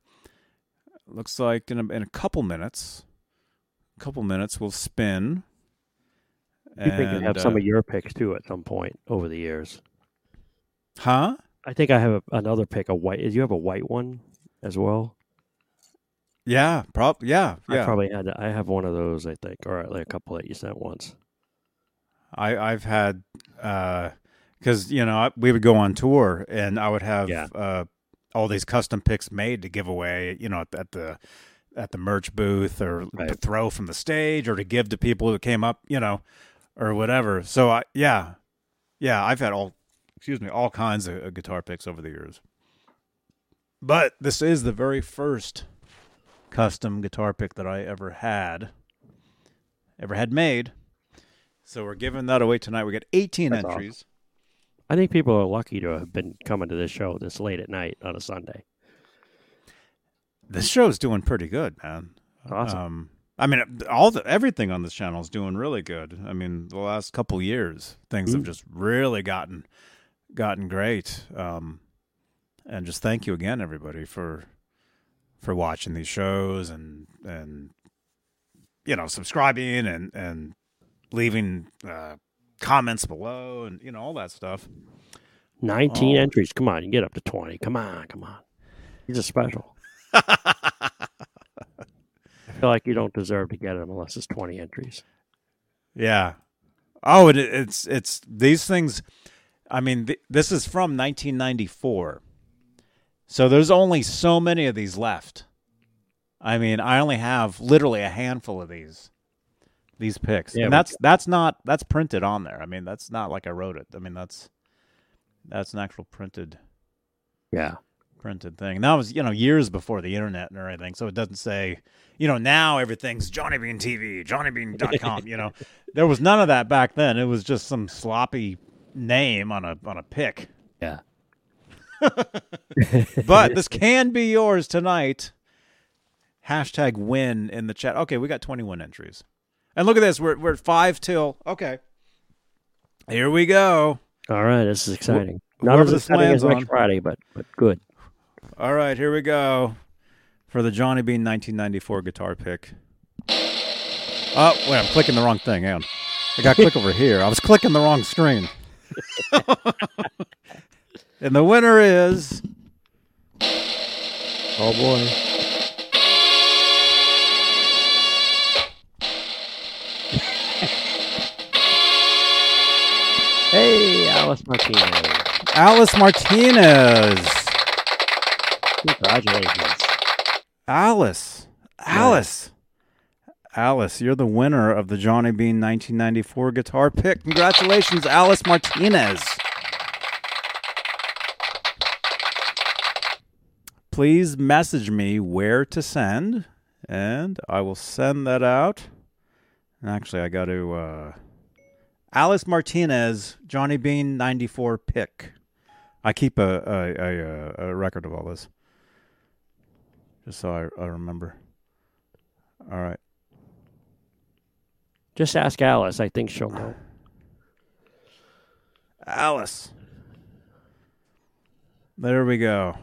looks like in a, in a couple minutes. A couple minutes, we'll spin. You think you have some uh, of your picks too at some point over the years? Huh? I think I have a, another pick, a white. Do you have a white one as well? Yeah, prob yeah, I probably had. I have one of those. I think, or like a couple that you sent once. I I've had because you know I- we would go on tour and I would have Yeah. uh, all these custom picks made to give away, you know, at, at the at the merch booth or to throw from the stage or to give to people who came up, you know, or whatever. So I yeah, yeah, I've had all excuse me all kinds of uh, guitar picks over the years, but this is the very first custom guitar pick that I ever had, ever had made. So we're giving that away tonight. We got 18 That's entries. I think people are lucky to have been coming to this show this late at night on a Sunday. This show's doing pretty good, man. Awesome. Um, I mean, all the everything on this channel is doing really good. I mean, the last couple years, things have Mm. just really gotten gotten great. Um, and just thank you again, everybody, for for watching these shows and and you know subscribing and and leaving uh, comments below and you know all that stuff. Nineteen Oh. entries. Come on, you get up to twenty. Come on, come on. He's a special. I feel like you don't deserve to get them unless it's twenty entries. Yeah. Oh, it, it's it's these things. I mean, th- this is from 1994. So there's only so many of these left. I mean, I only have literally a handful of these these picks. Yeah, and that's that's not that's printed on there. I mean, that's not like I wrote it. I mean, that's that's an actual printed Yeah. printed thing. And that was, you know, years before the internet and everything. So it doesn't say, you know, now everything's Johnny Bean TV, JohnnyBean.com, you know. There was none of that back then. It was just some sloppy name on a on a pick. Yeah. But this can be yours tonight. Hashtag win in the chat. Okay, we got 21 entries. And look at this. We're, we're at five till. Okay. Here we go. All right, this is exciting. wh- Not as exciting as next on. Friday, but but good. All right, here we go for the Johnny Bean 1994 guitar pick. Oh, wait, I'm clicking the wrong thing. Hang on. I got to click over here. I was clicking the wrong screen. and the winner is Oh boy. hey, Alice Martinez. Alice Martinez. Congratulations. Alice. Alice. Alice, you're the winner of the Johnny Bean 1994 guitar pick. Congratulations, Alice Martinez. Please message me where to send, and I will send that out. And actually, I got to. Uh, Alice Martinez, Johnny Bean 94 pick. I keep a, a, a, a record of all this just so I, I remember. All right. Just ask Alice. I think she'll know. Alice. There we go.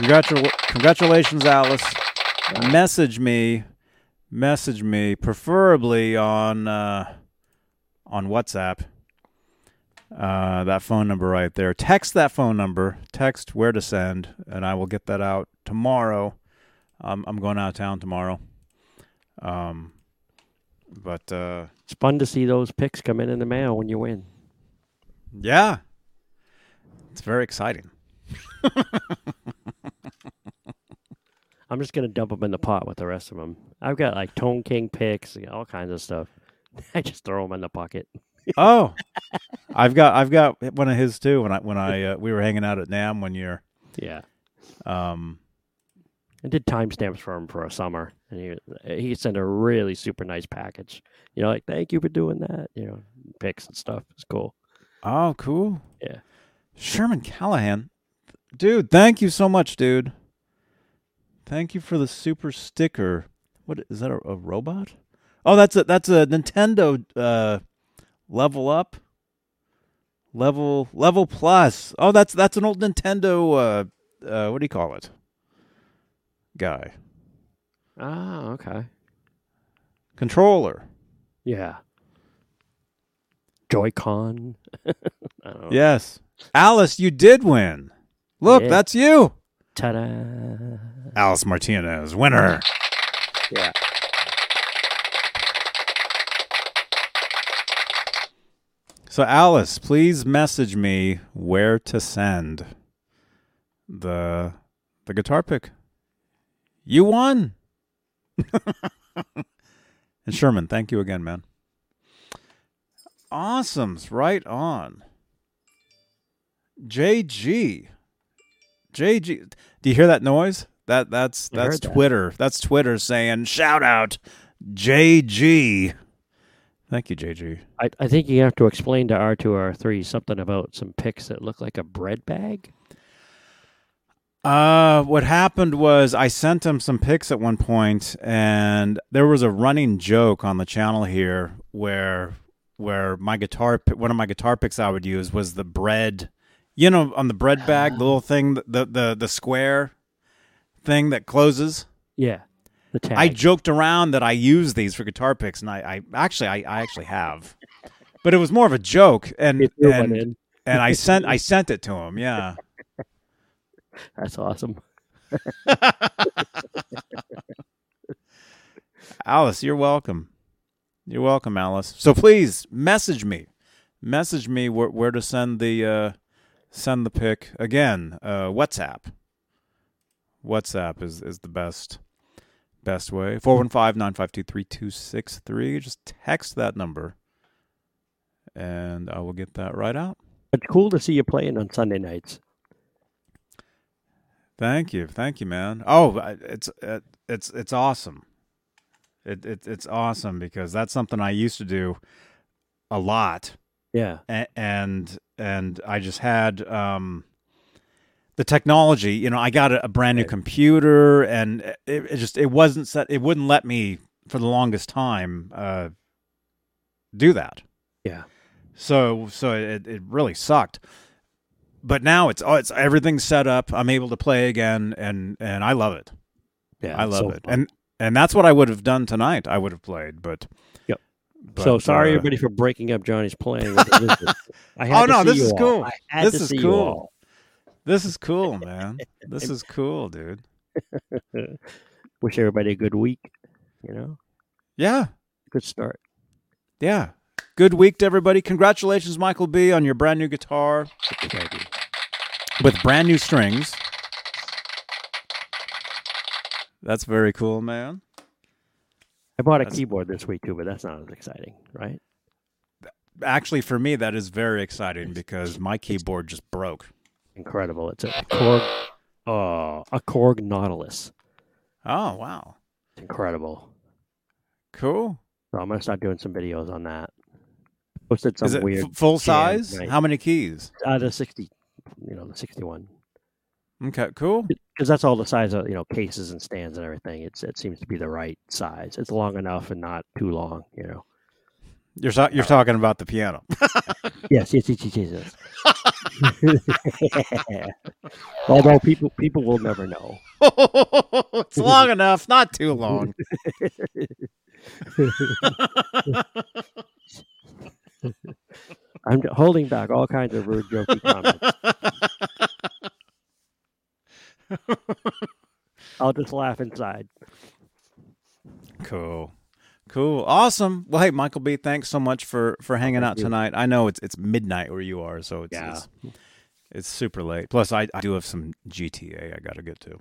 Congratul- congratulations, Alice. Message me, message me, preferably on uh, on WhatsApp. Uh, that phone number right there. Text that phone number. Text where to send, and I will get that out tomorrow. Um, I'm going out of town tomorrow. Um, but uh, It's fun to see those picks come in in the mail when you win. Yeah. It's very exciting. I'm just gonna dump them in the pot with the rest of them. I've got like Tone King picks, all kinds of stuff. I just throw them in the pocket. Oh. I've got I've got one of his too when I when I uh, we were hanging out at NAMM one year. Yeah, Um I did timestamps for him for a summer, and he he sent a really super nice package. You know, like thank you for doing that. You know, picks and stuff. It's cool. oh cool. Yeah. Sherman Callahan. Dude, thank you so much, dude. Thank you for the super sticker. What is that a, a robot? Oh, that's a that's a Nintendo uh level up. Level level plus. Oh, that's that's an old Nintendo uh uh what do you call it? Guy. Ah, okay. Controller. Yeah. Joy-Con. I don't know. Yes. Alice, you did win. Look, Yeah. that's you. Ta-da! Alice Martinez, winner. Yeah. So Alice, please message me where to send the the guitar pick. You won. and Sherman, thank you again, man. Awesome's right on. JG. JG. Do you hear that noise? That that's that's heard that. Twitter. That's Twitter saying shout out JG. Thank you, JG. I, I think you have to explain to R2 R3 something about some picks that look like a bread bag. Uh, what happened was I sent him some pics at one point, and there was a running joke on the channel here where where my guitar one of my guitar picks I would use was the bread, you know, on the bread bag, the little thing, the the the square thing that closes. Yeah. The tag. I joked around that I use these for guitar picks, and I, I actually I, I actually have, but it was more of a joke, and You threw one and, and I sent I sent it to him. Yeah. That's awesome. Alice, you're welcome. You're welcome, Alice. So please message me, message me where, where to send the uh, send the pic again. Uh, WhatsApp. WhatsApp is is the best best way. 415-952-3263. Just text that number, and I will get that right out. It's cool to see you playing on Sunday nights. Thank you, thank you, man. Oh, it's it's it's awesome. It, it it's awesome because that's something I used to do a lot, Yeah. a- and and I just had um the technology. You know, I got a, a brand new Right. computer, and it, it just it wasn't set. It wouldn't let me for the longest time uh do that. Yeah. So so it it really sucked. But now it's oh it's everything's set up. I'm able to play again and and I love it. Yeah. I love so it. fun. And and that's what I would have done tonight. I would have played, but. But, so sorry, uh, everybody, for breaking up Johnny's playing. with the I had Oh, no, this is all. cool. I had This is cool. This is cool, man. This is cool, dude. Wish everybody a good week. You know, Yeah. good start. Yeah. Good week to everybody. Congratulations, Michael B, on your brand new guitar with brand new strings. That's very cool, man. I bought a That's- keyboard this week too, but that's not as exciting, right? Actually, for me, that is very exciting because my keyboard just broke. Incredible. It's a Korg, uh, a Korg Nautilus. Oh, wow. It's incredible. Cool. So I'm gonna start doing some videos on that. Posted some Is it weird f- full size? How many keys? uh, the sixty, you know, the sixty-one, Okay, cool. because that's all the size of you know cases and stands and everything. It's it seems to be the right size. It's long enough and not too long. You know. You're ta- you're talking about the piano. Yes, yes, yes, yes, yes. Although people people will never know. it's long enough, not too long. I'm holding back all kinds of rude, jokey comments. I'll just laugh inside. Cool. Cool. Awesome. Well, hey, Michael B, thanks so much for for hanging thank out you. tonight. I know it's it's midnight where you are, so it's Yeah. it's, it's super late. Plus, I, I do have some GTA I got to get to.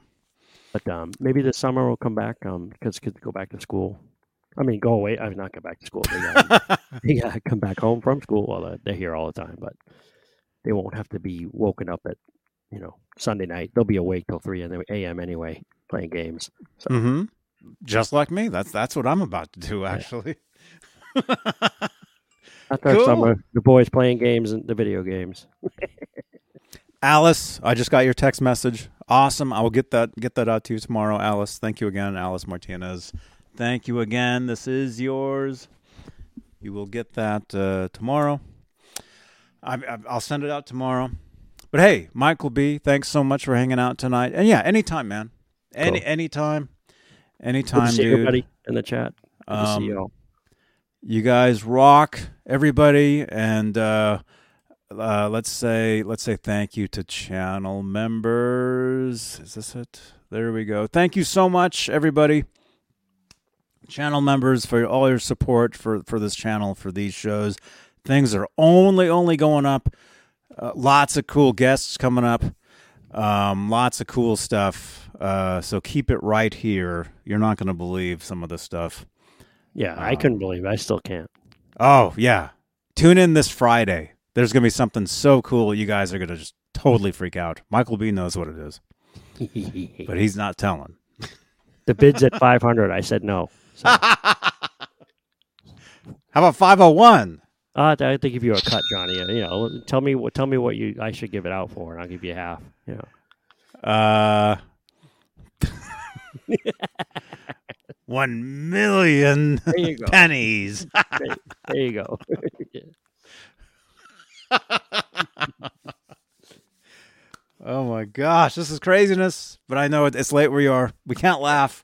But um, maybe this summer we'll come back um, because kids go back to school. I mean, go away. I'm not go back to school. They gotta, they gotta come back home from school. Well, uh, they're here all the time, but they won't have to be woken up at you know Sunday night. They'll be awake till three a.m. anyway, playing games. So mm-hmm. Just like me. That's that's what I'm about to do. Actually. after Cool. summer, the boys playing games and the video games. Alice, I just got your text message. Awesome. I will get that get that out to you tomorrow, Alice. Thank you again, Alice Martinez. Thank you again. This is yours. You will get that uh, tomorrow. I, I, I'll send it out tomorrow. But hey, Michael B, thanks so much for hanging out tonight. And yeah, anytime, man. Any Cool. anytime, Good anytime, to see dude. everybody in the chat. Good to see Um, you all. you guys rock everybody and uh uh let's say let's say thank you to channel members is this it there we go thank you so much everybody channel members for all your support for for this channel for these shows things are only only going up uh, lots of cool guests coming up um lots of cool stuff uh so keep it right here you're not going to believe some of the stuff Yeah, I um, couldn't believe it. I still can't. Oh, yeah. Tune in this Friday. There's going to be something so cool. You guys are going to just totally freak out. Michael B knows what it is, but he's not telling. the bid's at 500. I said no. So, How about 501? Uh, I have to give you a cut, Johnny. You know, tell me what tell me what you I should give it out for, and I'll give you half. You know, Uh, 1 million there you go. pennies. there, there you go. Oh my gosh, this is craziness. But I know it- it's late where you are. We can't laugh.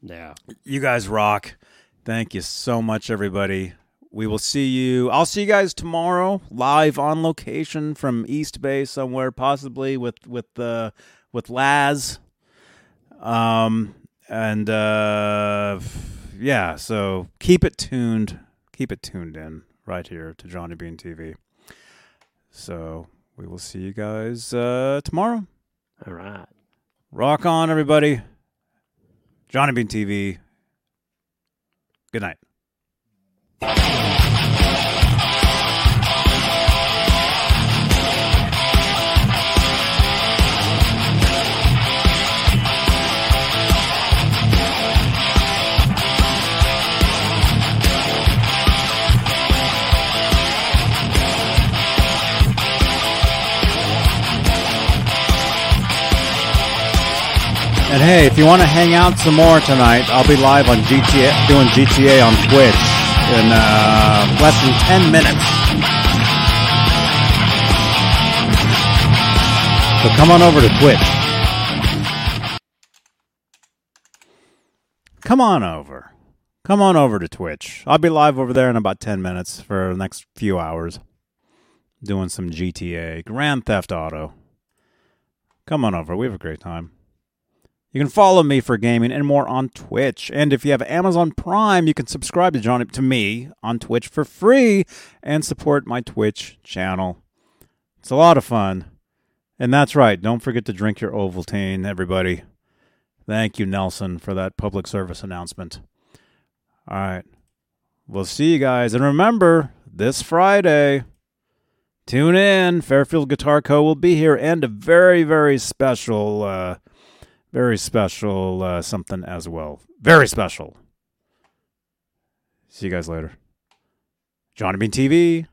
yeah. You guys rock. Thank you so much, everybody. We will see you. I'll see you guys tomorrow, live on location from East Bay somewhere, possibly with with uh, with Laz. Um and uh, yeah, so keep it tuned. Keep it tuned in right here to Johnny Bean TV. So we will see you guys uh, tomorrow. All right. Rock on, everybody. Johnny Bean TV. Good night. And hey, if you want to hang out some more tonight, I'll be live on GTA, doing GTA on Twitch in uh, less than 10 minutes. So come on over to Twitch. Come on over. Come on over to Twitch. I'll be live over there in about 10 minutes for the next few hours doing some GTA, Grand Theft Auto. Come on over. We have a great time. You can follow me for gaming and more on Twitch. And if you have Amazon Prime, you can subscribe to Johnny to me on Twitch for free and support my Twitch channel. It's a lot of fun. And that's right, don't forget to drink your Ovaltine, everybody. Thank you, Nelson, for that public service announcement. All right. We'll see you guys. And remember, this Friday, tune in. Fairfield Guitar Co. will be here and a very, very special uh, very special uh, something as well. Very special. See you guys later. Johnny Bean TV.